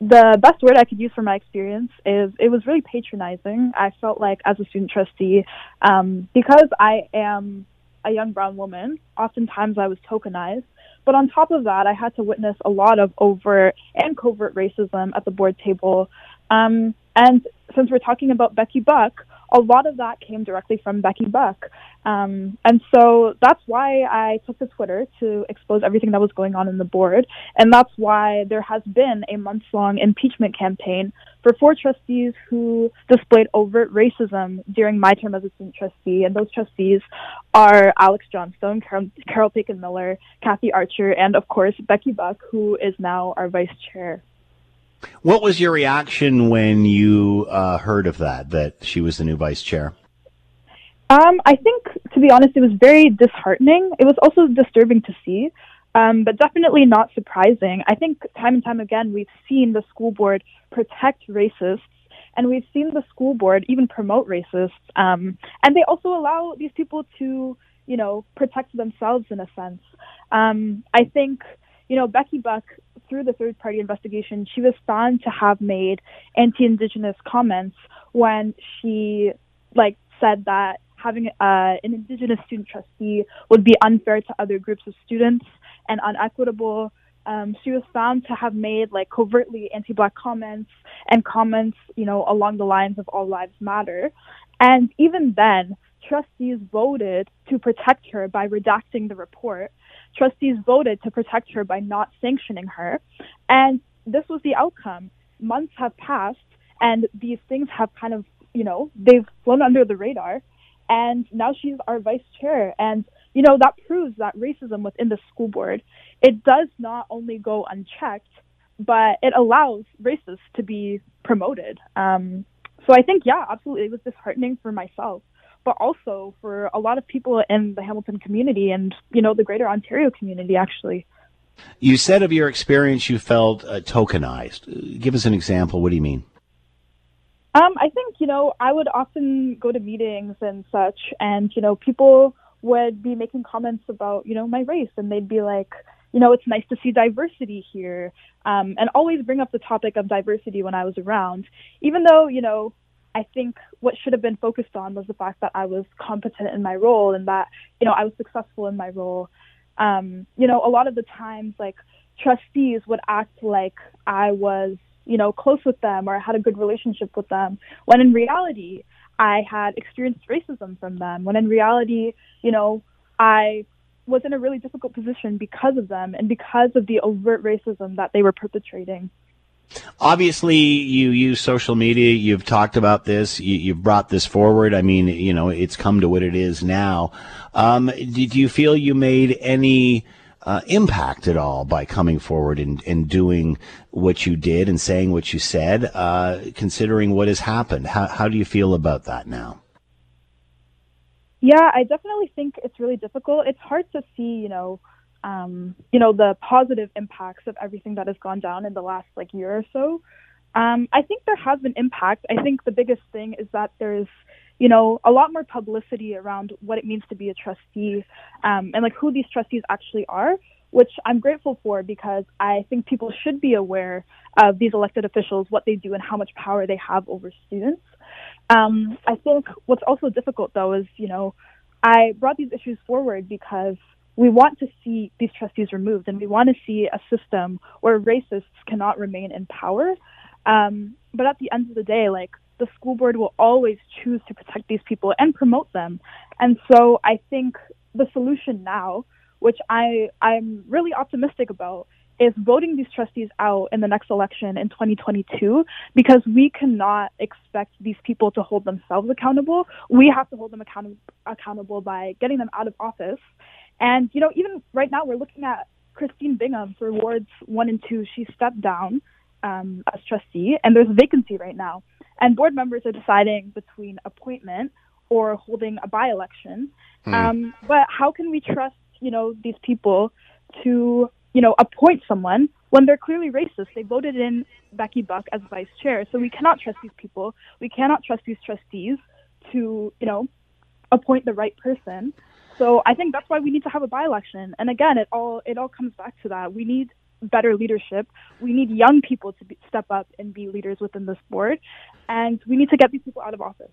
the best word I could use for my experience is it was really patronizing. I felt like, as a student trustee, um, because I am a young brown woman, oftentimes I was tokenized. But on top of that, I had to witness a lot of overt and covert racism at the board table. Um, and since we're talking about Becky Buck, a lot of that came directly from Becky Buck. Um, and so that's why I took to Twitter to expose everything that was going on in the board. And that's why there has been a months long impeachment campaign for four trustees who displayed overt racism during my term as a student trustee. And those trustees are Alex Johnstone, Carol, Carol Paikin Miller, Kathy Archer, and of course, Becky Buck, who is now our vice chair. What was your reaction when you uh, heard of that, that she was the new vice chair? Um, I think, to be honest, it was very disheartening. It was also disturbing to see, um, but definitely not surprising. I think time and time again, we've seen the school board protect racists, and we've seen the school board even promote racists. Um, and they also allow these people to, you know, protect themselves in a sense. Um, I think, you know, Becky Buck through the third party investigation, she was found to have made anti indigenous comments when she like said that having uh, an indigenous student trustee would be unfair to other groups of students and unequitable. Um, she was found to have made like covertly anti-black comments and comments, you know, along the lines of all lives matter. And even then, trustees voted to protect her by redacting the report trustees voted to protect her by not sanctioning her. And this was the outcome. Months have passed, and these things have kind of, you know, they've flown under the radar. And now she's our vice chair. And, you know, that proves that racism within the school board, it does not only go unchecked, but it allows racists to be promoted. Um, so I think, yeah, absolutely, it was disheartening for myself but also for a lot of people in the Hamilton community and, you know, the greater Ontario community, actually. You said of your experience you felt uh, tokenized. Give us an example. What do you mean? Um, I think, you know, I would often go to meetings and such, and, you know, people would be making comments about, you know, my race, and they'd be like, you know, it's nice to see diversity here, um, and always bring up the topic of diversity when I was around, even though, you know, I think what should have been focused on was the fact that I was competent in my role and that, you know, I was successful in my role. Um, you know, a lot of the times, like, trustees would act like I was, you know, close with them or I had a good relationship with them, when in reality, I had experienced racism from them, when in reality, you know, I was in a really difficult position because of them and because of the overt racism that they were perpetrating. Obviously, you use social media. You've talked about this. You, have brought this forward. I mean, you know, it's come to what it is now. Um, did you feel you made any uh, impact at all by coming forward and, and doing what you did and saying what you said, uh, considering what has happened? How, how do you feel about that now? Yeah, I definitely think it's really difficult. It's hard to see, you know, um, you know, the positive impacts of everything that has gone down in the last like year or so. Um, I think there has been impact. I think the biggest thing is that there's, you know, a lot more publicity around what it means to be a trustee um, and like who these trustees actually are, which I'm grateful for because I think people should be aware of these elected officials, what they do, and how much power they have over students. Um, I think what's also difficult though is, you know, I brought these issues forward because we want to see these trustees removed, and we want to see a system where racists cannot remain in power. Um, but at the end of the day, like the school board will always choose to protect these people and promote them. And so I think the solution now, which I I'm really optimistic about, is voting these trustees out in the next election in 2022 because we cannot expect these people to hold themselves accountable. We have to hold them account- accountable by getting them out of office. And, you know, even right now, we're looking at Christine Bingham for wards one and two. She stepped down um, as trustee, and there's a vacancy right now. And board members are deciding between appointment or holding a by election. Hmm. Um, but how can we trust, you know, these people to you know, appoint someone when they're clearly racist. They voted in Becky Buck as vice chair. So we cannot trust these people. We cannot trust these trustees to, you know, appoint the right person. So I think that's why we need to have a by-election. And again, it all it all comes back to that. We need better leadership. We need young people to be, step up and be leaders within this board, and we need to get these people out of office.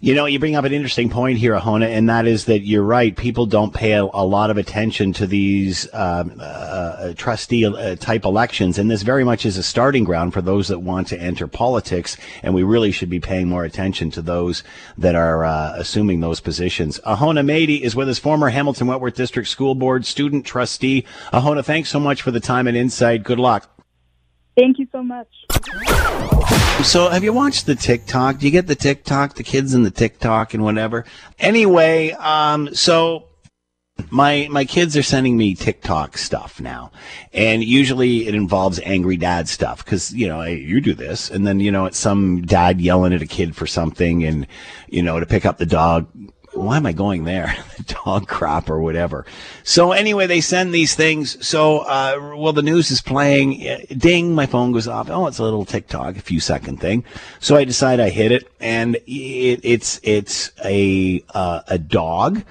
You know, you bring up an interesting point here, Ahona, and that is that you're right. People don't pay a, a lot of attention to these um, uh, uh, trustee uh, type elections, and this very much is a starting ground for those that want to enter politics. And we really should be paying more attention to those that are uh, assuming those positions. Ahona Mehdi is with us, former Hamilton Wentworth District School Board student trustee. Ahona, thanks so much for the time and insight. Good luck. Thank you so much. So, have you watched the TikTok? Do you get the TikTok, the kids in the TikTok and whatever? Anyway, um, so my my kids are sending me TikTok stuff now, and usually it involves angry dad stuff because you know you do this, and then you know it's some dad yelling at a kid for something, and you know to pick up the dog why am I going there? Dog crap or whatever. So anyway, they send these things. So, uh, well, the news is playing. Uh, Ding, my phone goes off. Oh, it's a little TikTok, a few second thing. So I decide I hit it and it, it's, it's a, uh, a dog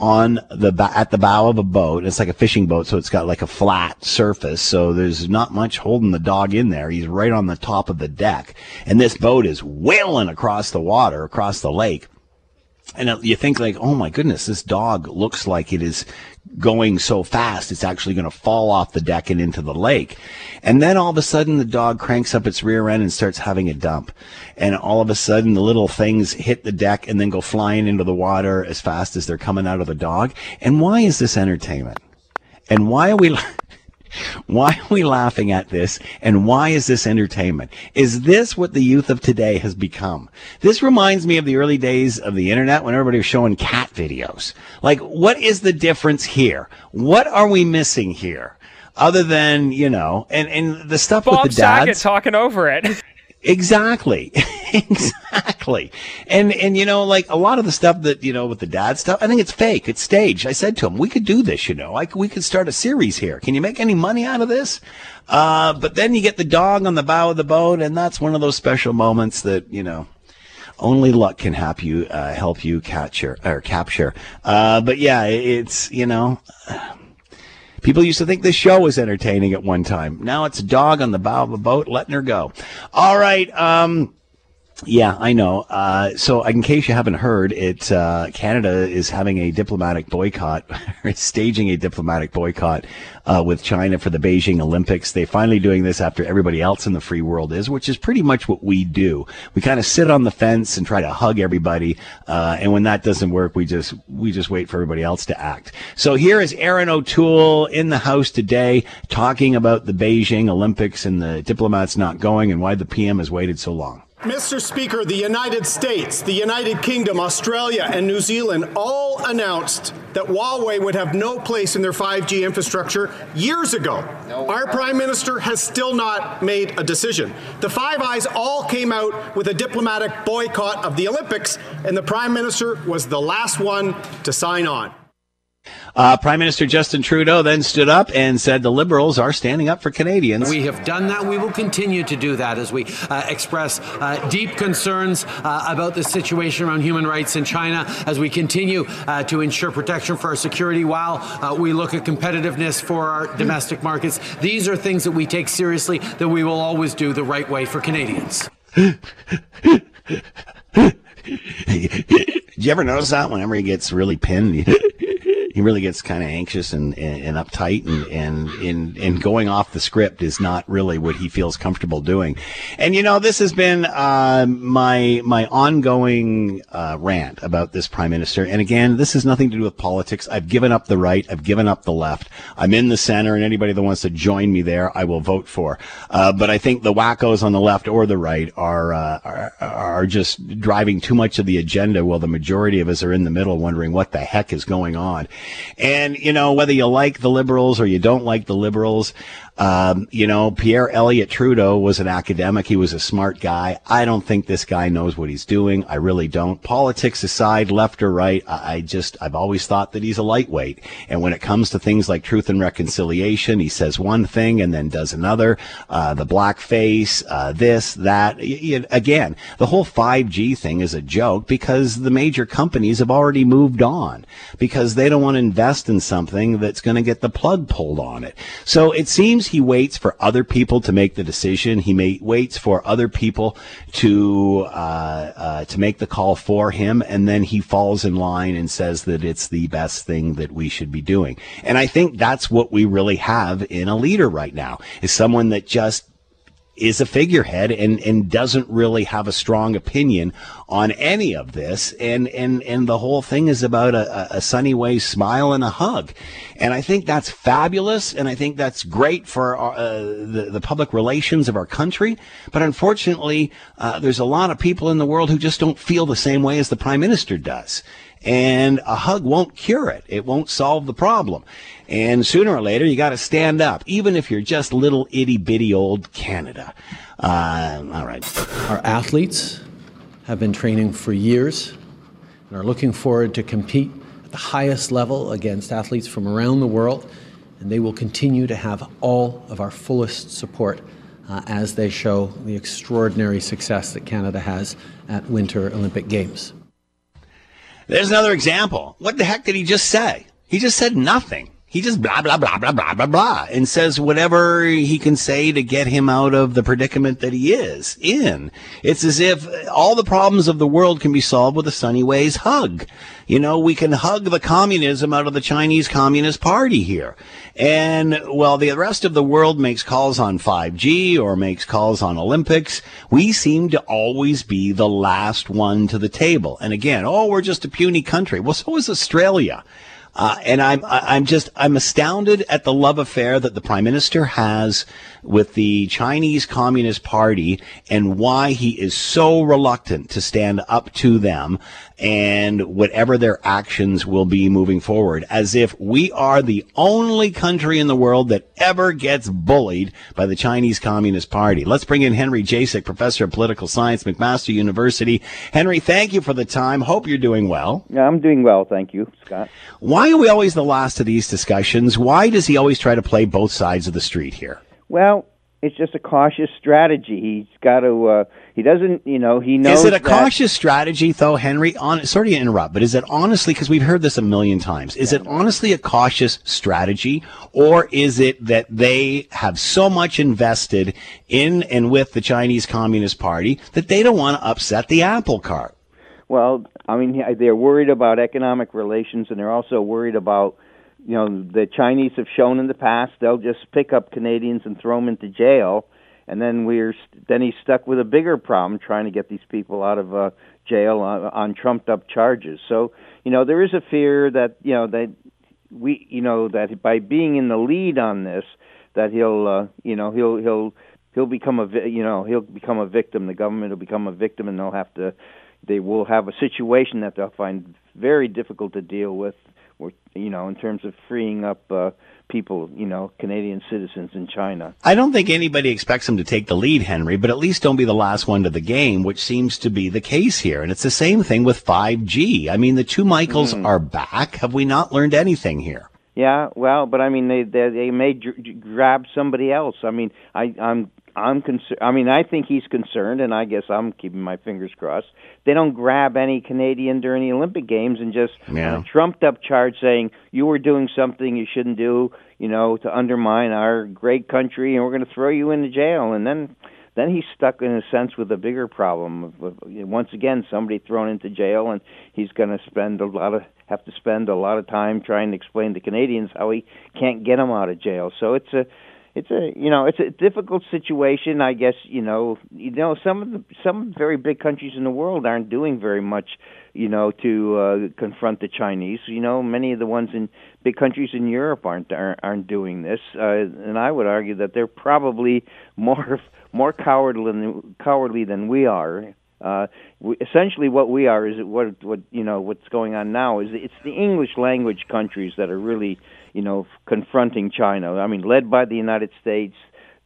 on the at the bow of a boat. It's like a fishing boat, so it's got like a flat surface. So there's not much holding the dog in there. He's right on the top of the deck, and this boat is wailing across the water, across the lake and you think like, oh my goodness, this dog looks like it is going so fast, it's actually going to fall off the deck and into the lake. And then all of a sudden, the dog cranks up its rear end and starts having a dump. And all of a sudden, the little things hit the deck and then go flying into the water as fast as they're coming out of the dog. And why is this entertainment? And why are we? Why are we laughing at this? And why is this entertainment? Is this what the youth of today has become? This reminds me of the early days of the internet when everybody was showing cat videos. Like, what is the difference here? What are we missing here? Other than, you know, and, and the stuff Bob with the dads. Saget talking over it. Exactly. exactly. And, and, you know, like a lot of the stuff that, you know, with the dad stuff, I think it's fake. It's staged. I said to him, we could do this, you know, like we could start a series here. Can you make any money out of this? Uh, but then you get the dog on the bow of the boat and that's one of those special moments that, you know, only luck can help you, uh, help you capture or capture. Uh, but yeah, it's, you know, People used to think this show was entertaining at one time. Now it's a dog on the bow of a boat letting her go. All right. Um, yeah, I know. Uh, so, in case you haven't heard, it uh, Canada is having a diplomatic boycott, staging a diplomatic boycott uh, with China for the Beijing Olympics. They're finally doing this after everybody else in the free world is, which is pretty much what we do. We kind of sit on the fence and try to hug everybody, uh, and when that doesn't work, we just we just wait for everybody else to act. So here is Erin O'Toole in the house today, talking about the Beijing Olympics and the diplomats not going and why the PM has waited so long. Mr. Speaker, the United States, the United Kingdom, Australia, and New Zealand all announced that Huawei would have no place in their 5G infrastructure years ago. Our Prime Minister has still not made a decision. The Five Eyes all came out with a diplomatic boycott of the Olympics, and the Prime Minister was the last one to sign on. Uh, Prime Minister Justin Trudeau then stood up and said the Liberals are standing up for Canadians. We have done that. We will continue to do that as we uh, express uh, deep concerns uh, about the situation around human rights in China, as we continue uh, to ensure protection for our security while uh, we look at competitiveness for our domestic markets. These are things that we take seriously, that we will always do the right way for Canadians. Did you ever notice that whenever he gets really pinned? he really gets kind of anxious and, and, and uptight and, and in, in going off the script is not really what he feels comfortable doing. And you know, this has been, uh, my, my ongoing, uh, rant about this prime minister. And again, this has nothing to do with politics. I've given up the right. I've given up the left. I'm in the center and anybody that wants to join me there, I will vote for. Uh, but I think the wackos on the left or the right are, uh, are, are just driving too much of the agenda while the majority of us are in the middle wondering what the heck is going on. And, you know, whether you like the liberals or you don't like the liberals, um, you know, Pierre Elliott Trudeau was an academic. He was a smart guy. I don't think this guy knows what he's doing. I really don't. Politics aside, left or right, I, I just, I've always thought that he's a lightweight. And when it comes to things like truth and reconciliation, he says one thing and then does another. Uh, the blackface, uh, this, that. Again, the whole 5G thing is a joke because the major companies have already moved on because they don't want to invest in something that's going to get the plug pulled on it. So it seems he waits for other people to make the decision. He may, waits for other people to uh, uh, to make the call for him, and then he falls in line and says that it's the best thing that we should be doing. And I think that's what we really have in a leader right now is someone that just is a figurehead and, and doesn't really have a strong opinion on any of this. And, and, and the whole thing is about a, a sunny way smile and a hug. And I think that's fabulous. And I think that's great for our, uh, the, the public relations of our country. But unfortunately, uh, there's a lot of people in the world who just don't feel the same way as the prime minister does. And a hug won't cure it. It won't solve the problem. And sooner or later, you got to stand up, even if you're just little itty bitty old Canada. Uh, all right. Our athletes have been training for years and are looking forward to compete at the highest level against athletes from around the world. And they will continue to have all of our fullest support uh, as they show the extraordinary success that Canada has at Winter Olympic Games. There's another example. What the heck did he just say? He just said nothing. He just blah, blah, blah, blah, blah, blah, blah, and says whatever he can say to get him out of the predicament that he is in. It's as if all the problems of the world can be solved with a Sunny Ways hug. You know, we can hug the communism out of the Chinese Communist Party here. And while the rest of the world makes calls on 5G or makes calls on Olympics, we seem to always be the last one to the table. And again, oh, we're just a puny country. Well, so is Australia. Uh, and I'm I'm just I'm astounded at the love affair that the prime minister has with the Chinese Communist Party and why he is so reluctant to stand up to them and whatever their actions will be moving forward, as if we are the only country in the world that ever gets bullied by the Chinese Communist Party. Let's bring in Henry Jacek, professor of political science, McMaster University. Henry, thank you for the time. Hope you're doing well. Yeah, I'm doing well, thank you, Scott. Why are we always the last of these discussions? Why does he always try to play both sides of the street here? Well, it's just a cautious strategy. He's got to. Uh, he doesn't. You know. He knows. Is it a cautious strategy, though, Henry? On, sorry to interrupt, but is it honestly because we've heard this a million times? Is it honestly a cautious strategy, or is it that they have so much invested in and with the Chinese Communist Party that they don't want to upset the apple cart? Well, I mean, they're worried about economic relations, and they're also worried about. You know, the Chinese have shown in the past they'll just pick up Canadians and throw them into jail, and then we're then he's stuck with a bigger problem trying to get these people out of uh, jail on, on trumped up charges. So you know there is a fear that you know that we you know that by being in the lead on this that he'll uh, you know he'll he'll he'll become a you know he'll become a victim. The government will become a victim, and they'll have to they will have a situation that they'll find very difficult to deal with. Or, you know, in terms of freeing up uh, people, you know, Canadian citizens in China. I don't think anybody expects him to take the lead, Henry, but at least don't be the last one to the game, which seems to be the case here. And it's the same thing with 5G. I mean, the two Michaels mm-hmm. are back. Have we not learned anything here? Yeah, well, but I mean, they they, they may dr- grab somebody else. I mean, I I'm I'm concerned. I mean, I think he's concerned, and I guess I'm keeping my fingers crossed. They don't grab any Canadian during the Olympic Games and just uh, Yeah. a trumped up charge saying you were doing something you shouldn't do, you know, to undermine our great country, and we're going to throw you into jail. And then then he's stuck in a sense with a bigger problem. Once again, somebody thrown into jail, and he's going to spend a lot of have to spend a lot of time trying to explain to Canadians how he can't get them out of jail. So it's a it's a you know it's a difficult situation i guess you know. You know some of the some very big countries in the world aren't doing very much you know to uh, confront the chinese. You know many of the ones in big countries in europe aren't aren't, aren't doing this. Uh, and i would argue that they're probably more more cowardly than cowardly than we are. Uh, we, essentially, what we are is what what you know what's going on now is it's the English language countries that are really you know confronting China. I mean, led by the United States,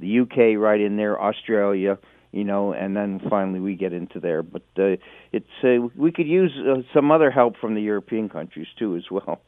the UK right in there, Australia, you know, and then finally we get into there. But uh, it's uh, we could use uh, some other help from the European countries too as well.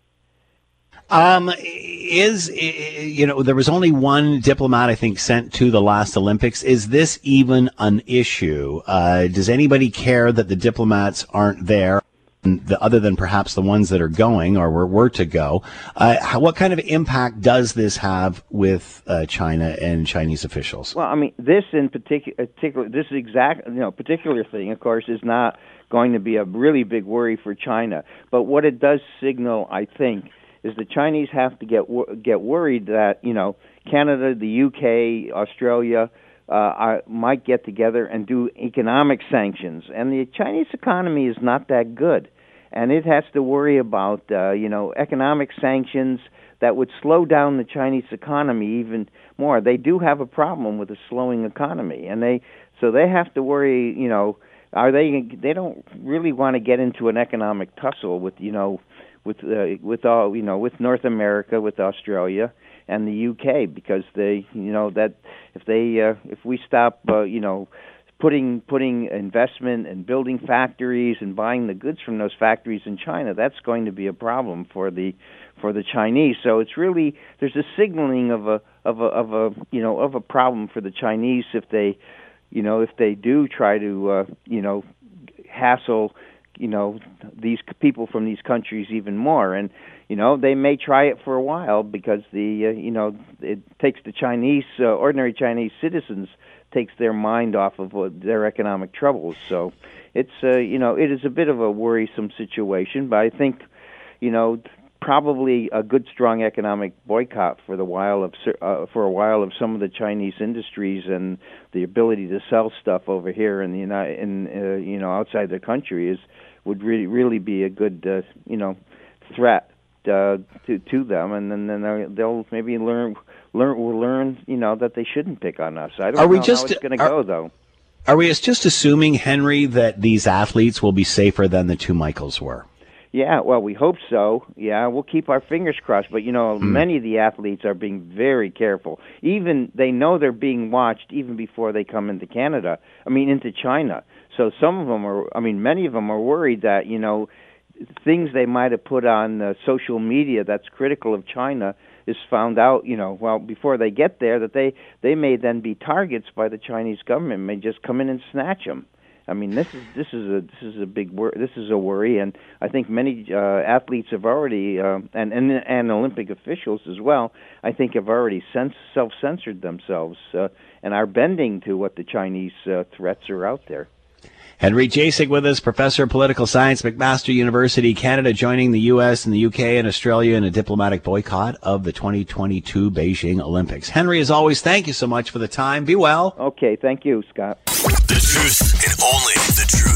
Um, is you know there was only one diplomat I think sent to the last Olympics. Is this even an issue? Uh, does anybody care that the diplomats aren't there? The, other than perhaps the ones that are going or were, were to go, uh, how, what kind of impact does this have with uh, China and Chinese officials? Well, I mean, this in particular, particular, this exact, you know, particular thing, of course, is not going to be a really big worry for China. But what it does signal, I think, is the Chinese have to get get worried that you know Canada, the UK, Australia uh, might get together and do economic sanctions, and the Chinese economy is not that good, and it has to worry about uh, you know economic sanctions that would slow down the Chinese economy even more. They do have a problem with a slowing economy, and they so they have to worry. You know, are they? They don't really want to get into an economic tussle with you know with uh, with all you know with North America, with Australia and the UK, because they you know that if they uh, if we stop uh, you know putting putting investment and building factories and buying the goods from those factories in China, that's going to be a problem for the for the Chinese. So it's really there's a signaling of a of a of a you know of a problem for the Chinese if they you know if they do try to uh, you know hassle you know these people from these countries even more and you know they may try it for a while because the uh, you know it takes the chinese uh, ordinary chinese citizens takes their mind off of uh, their economic troubles. So it's uh, you know it is a bit of a worrisome situation but i think you know probably a good strong economic boycott for the while of uh, for a while of some of the Chinese industries and the ability to sell stuff over here in the United in uh, you know outside the country is would really really be a good uh, you know threat uh, to to them, and then then they'll maybe learn learn will learn you know that they shouldn't pick on us. I don't are we know just, how it's going to go though. Are we just assuming Henry that these athletes will be safer than the two Michaels were? Yeah, well, we hope so. Yeah, we'll keep our fingers crossed. But you know, mm. many of the athletes are being very careful. Even they know they're being watched even before they come into Canada. I mean, into China. So some of them are, I mean, many of them are worried that, you know, things they might have put on uh, social media that's critical of China is found out, you know, well before they get there that they they may then be targets by the Chinese government, may just come in and snatch them. I mean, this is this is a this is a big wor- this is a worry, and I think many uh, athletes have already uh, and, and and Olympic officials as well. I think have already self censored themselves uh, and are bending to what the Chinese uh, threats are out there. Henry Jacek with us, professor of political science, McMaster University, Canada, joining the U.S. and the U.K. and Australia in a diplomatic boycott of the 2022 Beijing Olympics. Henry, as always, thank you so much for the time. Be well. Okay, thank you, Scott. The truth and only the truth.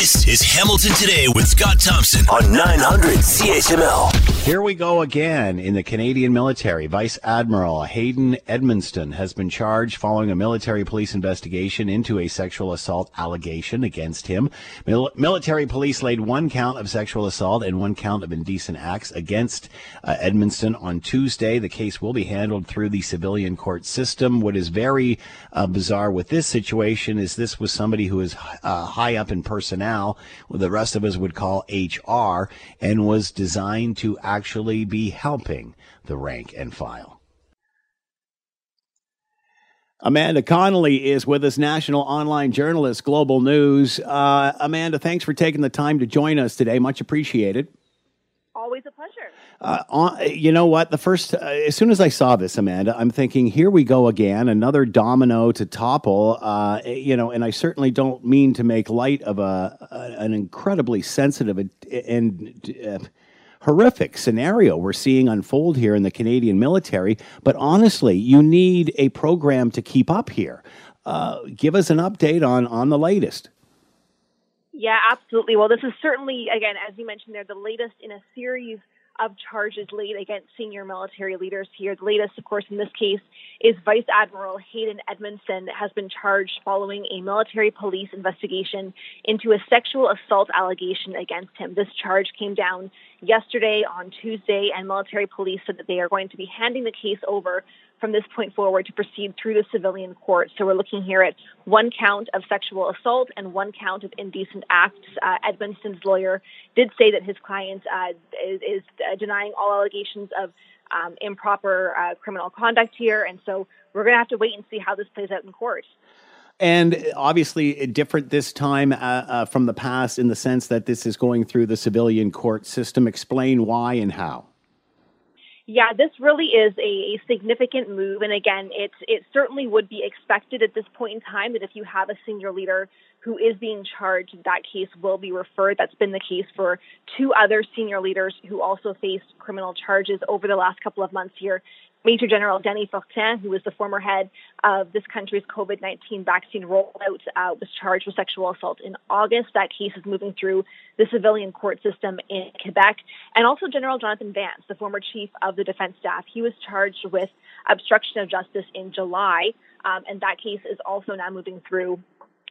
This is Hamilton Today with Scott Thompson on 900 CHML. Here we go again in the Canadian military. Vice Admiral Haydn Edmundson has been charged following a military police investigation into a sexual assault allegation against him. Mil- military police laid one count of sexual assault and one count of indecent acts against uh, Edmundson on Tuesday. The case will be handled through the civilian court system. What is very uh, bizarre with this situation is this was somebody who is uh, high up in personnel now, what the rest of us would call HR, and was designed to actually be helping the rank and file. Amanda Connolly is with us, national online journalist, Global News. Uh, Amanda, thanks for taking the time to join us today. Much appreciated. Always a pleasure. Uh, on, you know what? The first, uh, as soon as I saw this, Amanda, I'm thinking, here we go again, another domino to topple. Uh, you know, and I certainly don't mean to make light of a, a an incredibly sensitive and, and uh, horrific scenario we're seeing unfold here in the Canadian military. But honestly, you need a program to keep up here. Uh, give us an update on on the latest. Yeah, absolutely. Well, this is certainly, again, as you mentioned there, the latest in a series of charges laid against senior military leaders here. The latest, of course, in this case is Vice Admiral Haydn Edmundson has been charged following a military police investigation into a sexual assault allegation against him. This charge came down yesterday on Tuesday, and military police said that they are going to be handing the case over from this point forward to proceed through the civilian court. So we're looking here at one count of sexual assault and one count of indecent acts. Uh, Edmundson's lawyer did say that his client uh, is, is uh, denying all allegations of um, improper uh, criminal conduct here, and so we're going to have to wait and see how this plays out in court. And obviously, different this time uh, uh, from the past in the sense that this is going through the civilian court system. Explain why and how. Yeah, this really is a, significant move, and again, it's it certainly would be expected at this point in time that if you have a senior leader who is being charged, that case will be referred. That's been the case for two other senior leaders who also faced criminal charges over the last couple of months here Major General Dany Fortin, who was the former head of this country's COVID 19 vaccine rollout, uh, was charged with sexual assault in August. That case is moving through the civilian court system in Quebec. And also General Jonathan Vance, the former chief of the defense staff, he was charged with obstruction of justice in July. Um, and that case is also now moving through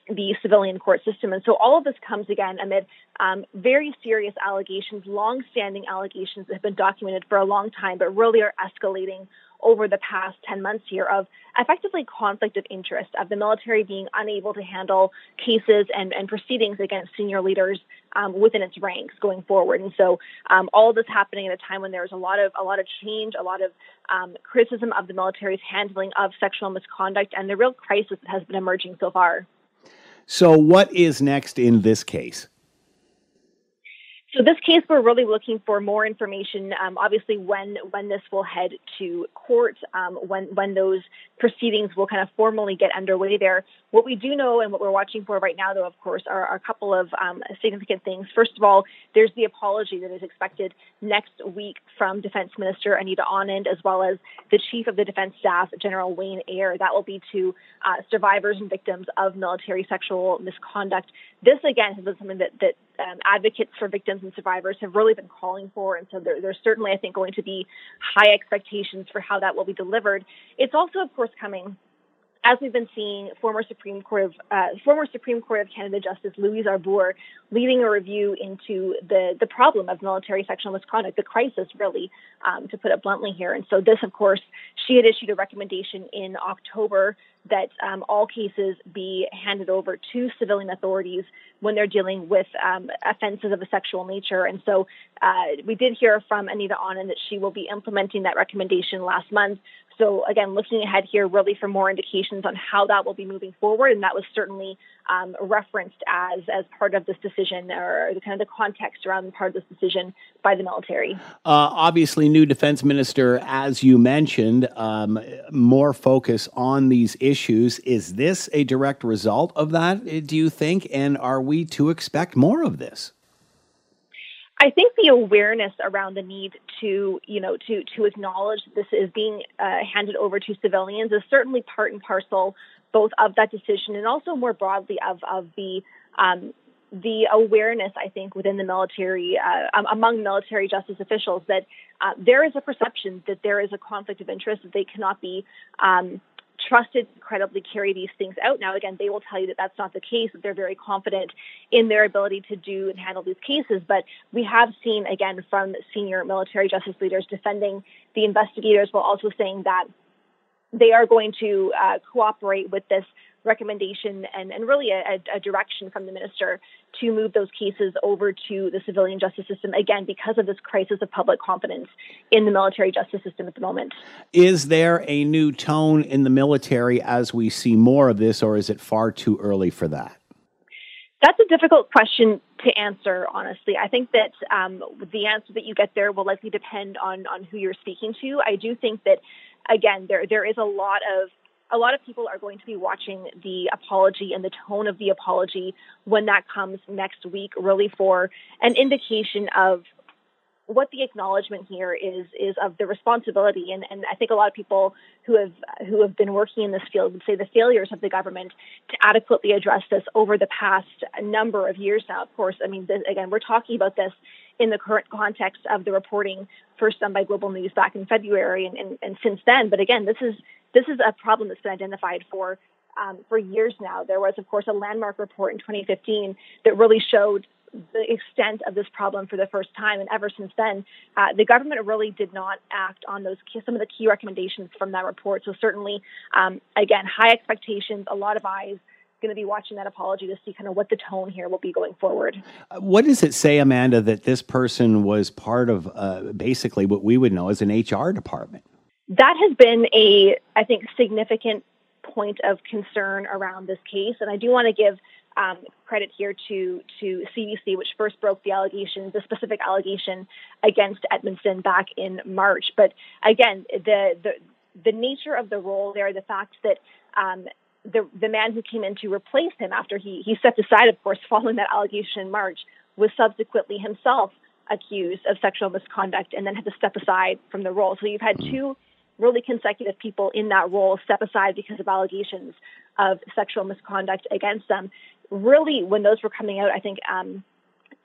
the civilian court system. And so all of this comes again amid um, very serious allegations, long-standing allegations that have been documented for a long time, but really are escalating over the past 10 months here of effectively conflict of interest, of the military being unable to handle cases and, and proceedings against senior leaders um, within its ranks going forward. And so um, all this happening at a time when there's a lot of a lot of change, a lot of um, criticism of the military's handling of sexual misconduct, and the real crisis that has been emerging so far. So, what is next in this case? So this case, we're really looking for more information. Um, obviously, when when this will head to court, um, when when those proceedings will kind of formally get underway. There, what we do know and what we're watching for right now, though, of course, are, are a couple of um, significant things. First of all, there's the apology that is expected next week from Defense Minister Anita Anand, as well as the Chief of the Defense Staff, General Wayne Eyre. That will be to uh, survivors and victims of military sexual misconduct. This again has been something that that um, advocates for victims and survivors have really been calling for. And so there, there's certainly, I think, going to be high expectations for how that will be delivered. It's also, of course, coming as we've been seeing, former Supreme Court of uh, former Supreme Court of Canada Justice Louise Arbour leading a review into the the problem of military sexual misconduct, the crisis, really, um, to put it bluntly here. And so, this, of course, she had issued a recommendation in October that um, all cases be handed over to civilian authorities when they're dealing with um, offenses of a sexual nature. And so uh, we did hear from Anita Anand that she will be implementing that recommendation last month. So again, looking ahead here really for more indications on how that will be moving forward. And that was certainly um, referenced as as part of this decision or the kind of the context around part of this decision by the military. Uh, obviously, new defense minister, as you mentioned, um, more focus on these issues. Is this a direct result of that? Do you think? And are we to expect more of this? I think the awareness around the need to, you know, to to acknowledge this is being uh, handed over to civilians is certainly part and parcel both of that decision and also more broadly of of the um, the awareness, I think, within the military, uh, among military justice officials, that uh, there is a perception that there is a conflict of interest, that they cannot be um, trusted to credibly carry these things out. Now, again, they will tell you that that's not the case, that they're very confident in their ability to do and handle these cases. But we have seen, again, from senior military justice leaders defending the investigators while also saying that they are going to uh, cooperate with this recommendation and, and really a, a, direction from the minister to move those cases over to the civilian justice system, again, because of this crisis of public confidence in the military justice system at the moment. Is there a new tone in the military as we see more of this, or is it far too early for that? That's a difficult question to answer honestly. I think that um, the answer that you get there will likely depend on on who you're speaking to. I do think that again there there is a lot of a lot of people are going to be watching the apology and the tone of the apology when that comes next week, really for an indication of what the acknowledgement here is is of the responsibility and, and I think a lot of people who have who have been working in this field would say the failures of the government to adequately address this over the past number of years now. Of course, I mean this, again we're talking about this in the current context of the reporting first done by Global News back in February and, and, and since then. But again, this is this is a problem that's been identified for um, for years now. There was, of course, a landmark report in 2015 that really showed the extent of this problem for the first time. And ever since then, uh, the government really did not act on those key, some of the key recommendations from that report. So certainly, um, again, high expectations, a lot of eyes going to be watching that apology to see kind of what the tone here will be going forward. What does it say, Amanda, that this person was part of uh, basically what we would know as an HR department? That has been a, I think, significant point of concern around this case. And I do want to give um, credit here to to CBC, which first broke the allegation, the specific allegation against Edmundson back in March. But again, the the the nature of the role there, the fact that um, the the man who came in to replace him after he he stepped aside, of course, following that allegation in March, was subsequently himself accused of sexual misconduct and then had to step aside from the role. So you've had two really consecutive people in that role step aside because of allegations of sexual misconduct against them really, when those were coming out, I think um,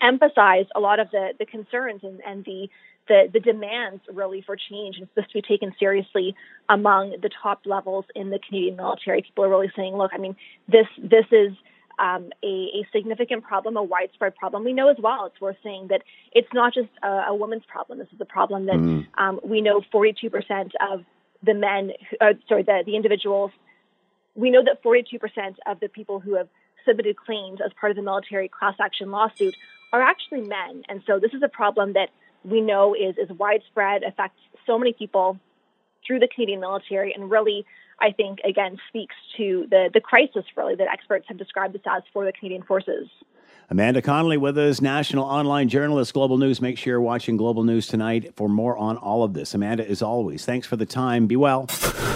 emphasized a lot of the, the concerns and, and the, the, the demands really for change and supposed to be taken seriously among the top levels in the Canadian military. People are really saying, look, I mean, this this is um, a, a, significant problem, a widespread problem. We know as well, it's worth saying that it's not just a, a woman's problem. This is a problem that mm. um, we know 42% of the men, uh, sorry, the, the individuals, we know that 42% of the people who have submitted claims as part of the military class action lawsuit are actually men. And so this is a problem that we know is, is widespread, affects so many people through the Canadian military, and really, I think, again, speaks to the, the crisis, really, that experts have described this as for the Canadian forces. Amanda Connolly with us, national online journalist, Global News. Make sure you're watching Global News tonight for more on all of this. Amanda, as always, thanks for the time. Be well.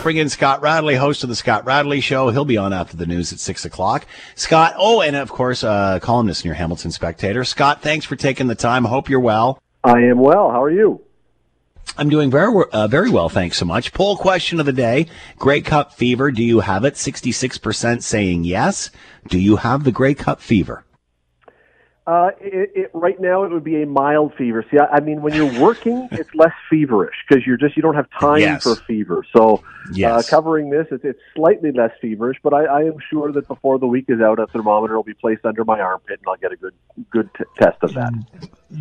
Bring in Scott Radley, host of the Scott Radley Show. He'll be on after the news at six o'clock. Scott, oh, and of course, uh, columnist in your Hamilton Spectator. Scott, thanks for taking the time. Hope you're well. I am well. How are you? I'm doing very uh, very well, thanks so much. Poll question of the day: Grey Cup fever. Do you have it? Sixty six percent saying yes. Do you have the Grey Cup fever? Uh, it, it, right now, it would be a mild fever. See, I, I mean, when you're working, it's less feverish because you're just you don't have time yes. for fever. So, uh, yes. uh, covering this, it's, it's slightly less feverish. But I, I am sure that before the week is out, a thermometer will be placed under my armpit, and I'll get a good good t- test of that.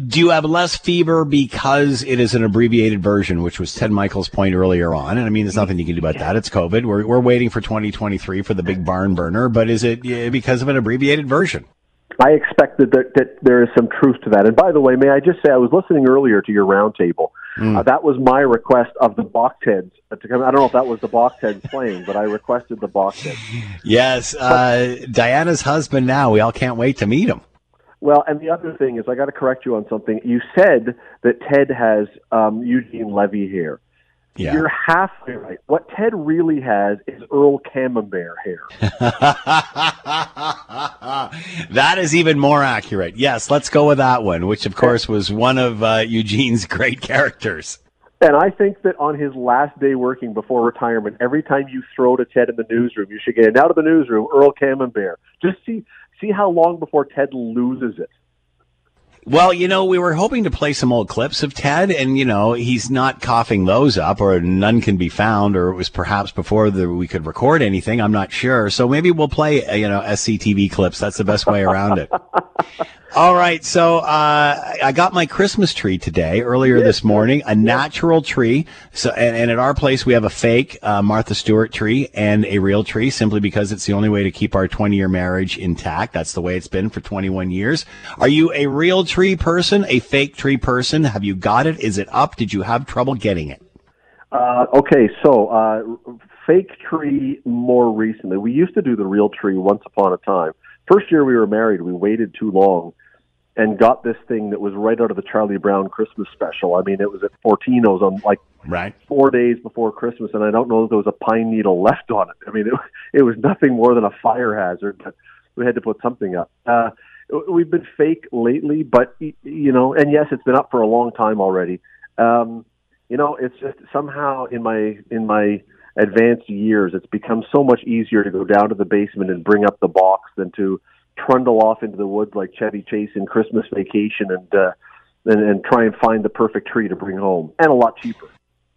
Do you have less fever because it is an abbreviated version, which was Ted Michaels' point earlier on? And I mean, there's nothing you can do about that. It's COVID. We're we're waiting for 2023 for the big barn burner, but is it because of an abbreviated version? I expect that, that, that there is some truth to that. And by the way, may I just say, I was listening earlier to your roundtable. Mm. Uh, that was my request of the Bach Heads to come. I don't know if that was the Bach Heads playing, but I requested the Bach Heads. Yes, uh, Diana's husband. Now we all can't wait to meet him. Well, and the other thing is, I got to correct you on something. You said that Ted has um, Eugene Levy hair. Yeah. You're halfway right. What Ted really has is Earl Camembert hair. that is even more accurate. Yes, let's go with that one, which of course was one of uh, Eugene's great characters. And I think that on his last day working before retirement, every time you throw to Ted in the newsroom, you should get out of the newsroom, Earl Camembert. Just see see how long before Ted loses it. Well, you know, we were hoping to play some old clips of Ted, and you know, he's not coughing those up, or none can be found, or it was perhaps before the, we could record anything. I'm not sure. So maybe we'll play, uh, you know, SCTV clips. That's the best way around it. All right, so uh, I got my Christmas tree today, earlier this morning, a natural tree. So, and, and at our place we have a fake uh, Martha Stewart tree and a real tree, simply because it's the only way to keep our 20-year marriage intact. That's the way it's been for 21 years. Are you a real tree person, a fake tree person? Have you got it? Is it up? Did you have trouble getting it? Uh, okay, so uh, fake tree more recently. We used to do the real tree once upon a time. First year we were married, we waited too long and got this thing that was right out of the Charlie Brown Christmas special. I mean, it was at Fortino's on like right four days before Christmas, and I don't know if there was a pine needle left on it. I mean, it, it was nothing more than a fire hazard, but we had to put something up. Uh, we've been fake lately, but y- you know, and yes, it's been up for a long time already. Um, you know, it's just somehow in my in my advanced years, it's become so much easier to go down to the basement and bring up the box than to trundle off into the woods like Chevy Chase in Christmas Vacation and uh, and, and try and find the perfect tree to bring home, and a lot cheaper.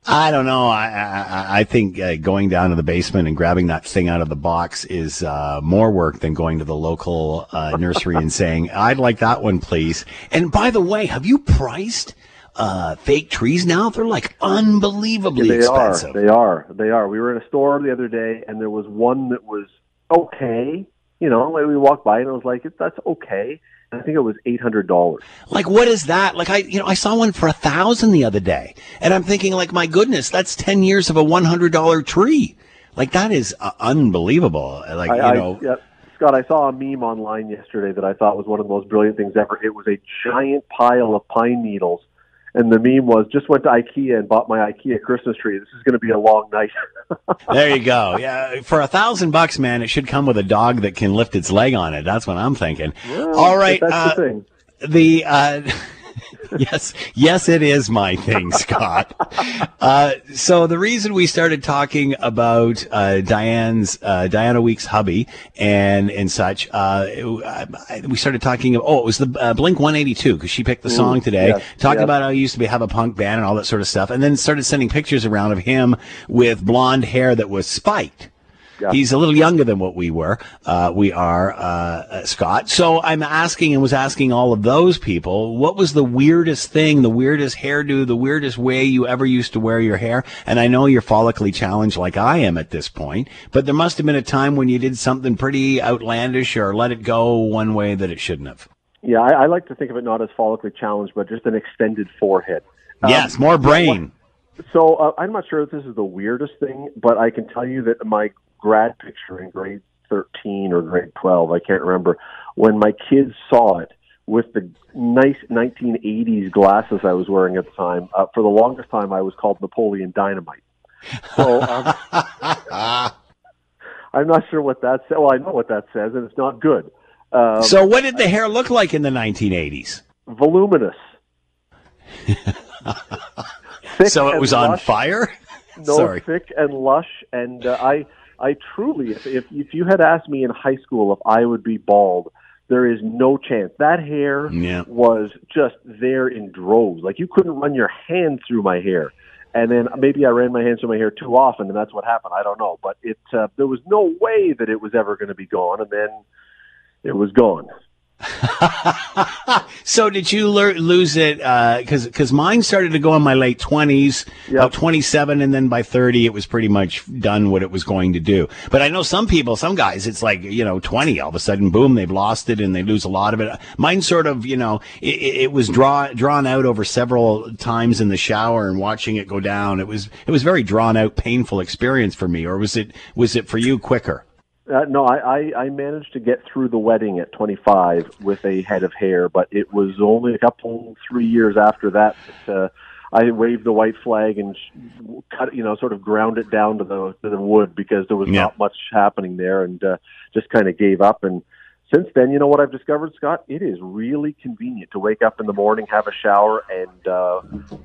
I don't know. I I, I think uh, going down to the basement and grabbing that thing out of the box is uh, more work than going to the local uh, nursery and saying, "I'd like that one, please." And by the way, have you priced uh, fake trees now? They're like unbelievably they expensive. are. They are. They are. We were in a store the other day, and there was one that was okay. You know, like we walked by, and I was like, "That's okay." I think it was eight hundred dollars. Like, what is that? Like, I, you know, I saw one for a thousand the other day, and I'm thinking, like, my goodness, that's ten years of a one hundred dollar tree. Like, that is uh, unbelievable. Like, I, you know, I, yeah, Scott, I saw a meme online yesterday that I thought was one of the most brilliant things ever. It was a giant pile of pine needles, and the meme was just went to IKEA and bought my IKEA Christmas tree. This is going to be a long night. there you go. Yeah, for a thousand bucks, man, it should come with a dog that can lift its leg on it. That's what I'm thinking. Well, All right, that's uh, the thing. the uh, yes, yes, it is my thing, Scott. Uh, so the reason we started talking about uh, Diane's uh, Diana Weeks hubby and and such, uh, it- we started talking. Of, oh, it was the uh, Blink 182 because she picked the song today, yes, talking yes. about how he used to be have a punk band and all that sort of stuff, and then started sending pictures around of him with blonde hair that was spiked. He's a little younger than what we were. Uh, we are, uh, uh, Scott. So I'm asking and was asking all of those people, what was the weirdest thing, the weirdest hairdo, the weirdest way you ever used to wear your hair? And I know you're follically challenged like I am at this point, but there must have been a time when you did something pretty outlandish or let it go one way that it shouldn't have. Yeah, I, I like to think of it not as follically challenged, but just an extended forehead. Um, yes, more brain. So uh, I'm not sure if this is the weirdest thing, but I can tell you that my grad picture in grade 13 or grade 12, I can't remember, when my kids saw it with the nice 1980s glasses I was wearing at the time, uh, for the longest time I was called Napoleon Dynamite. So um, I'm not sure what that says. Well, I know what that says, and it's not good. Um, so what did the hair look like in the 1980s? voluminous. So it was on lush. fire? No, Sorry. thick and lush, and uh, I, I truly, if, if if you had asked me in high school if I would be bald, there is no chance. That hair Yeah. was just there in droves. Like you couldn't run your hand through my hair. And then maybe I ran my hands through my hair too often, and that's what happened. I don't know, but it uh, there was no way that it was ever going to be gone, and then it was gone. So did you lear- lose it? Uh, because because mine started to go in my late twenties, about twenty seven, and then by thirty it was pretty much done what it was going to do. But I know some people, some guys, it's like you know twenty, all of a sudden, boom, they've lost it and they lose a lot of it. Mine sort of, you know, it, it it was draw drawn out over several times in the shower and watching it go down. It was it was very drawn out, painful experience for me. Or was it was it for you quicker? Uh, no, I, I, I managed to get through the wedding at 25 with a head of hair, but it was only a couple, three years after that that uh, I waved the white flag and cut, you know, sort of ground it down to the to the wood because there was Yeah. not much happening there, and uh, just kind of gave up. And since then, you know what I've discovered, Scott? It is really convenient to wake up in the morning, have a shower, and uh,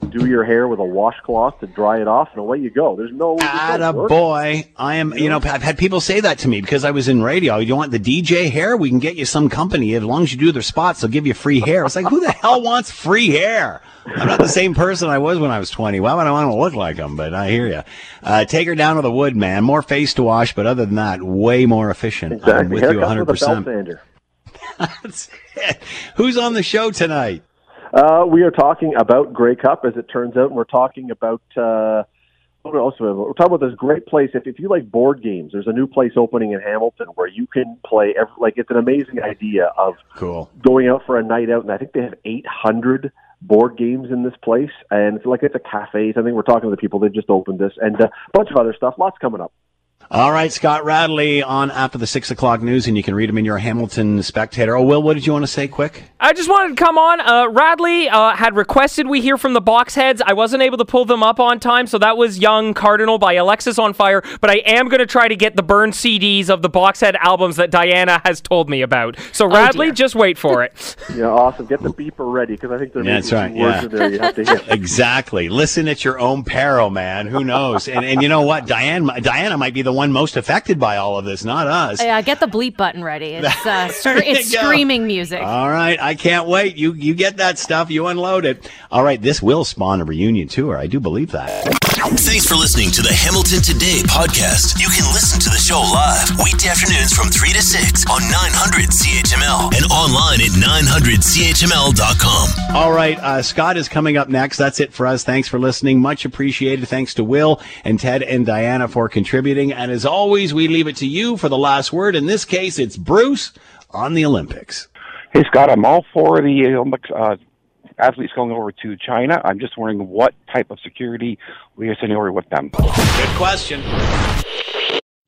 do your hair with a washcloth to dry it off, and away you go. There's no Atta boy. I am, you know, I've had people say that to me because I was in radio. You want the DJ hair? We can get you some company. As long as you do their spots, they'll give you free hair. It's like, who the hell wants free hair? I'm not the same person I was when I was 20. Why would I want to look like them? But I hear you. Uh, take her down to the wood, man. More face to wash, but other than that, way more efficient. I'm with you Haircut with a belt 100%. sander. Who's on the show tonight? Uh, we are talking about Grey Cup, as it turns out, and we're talking about. Uh, what else? We're talking about this great place. If, if you like board games, there's a new place opening in Hamilton where you can play. Every, like it's an amazing idea of cool going out for a night out, and I think they have 800 board games in this place, and it's like it's a cafe. I think we're talking to the people that just opened this, and a bunch of other stuff. Lots coming up. All right, Scott Radley on after the six o'clock news, and you can read him in your Hamilton Spectator. Oh, Will, what did you want to say quick? I just wanted to come on. Uh, Radley uh, had requested we hear from the box heads. I wasn't able to pull them up on time, so that was Young Cardinal by Alexisonfire. But I am going to try to get the burned CDs of the box head albums that Diana has told me about. So, Radley, just wait for it. Yeah, awesome. Get the beeper ready because I think there may That's be right. some words Yeah. in there you have to hit. exactly. Listen at your own peril, man. Who knows? And and you know what? Diane Diana might be the one most affected by all of this, not us. Yeah, get the bleep button ready. It's uh, scre- There it's go. screaming music. All right, I can't wait. You you get that stuff, you unload it. All right, this will spawn a reunion tour. I do believe that. Thanks for listening to the Hamilton Today podcast. You can listen to the show live weekday afternoons from 3 to 6 on 900 CHML and online at 900CHML.com. All right, uh, Scott is coming up next. That's it for us. Thanks for listening. Much appreciated. Thanks to Will and Ted and Diana for contributing. And as always, we leave it to you for the last word. In this case, it's Bruce on the Olympics. Hey, Scott, I'm all for the Olympics uh, athletes going over to China. I'm just wondering what type of security we are sending over with them. Good question.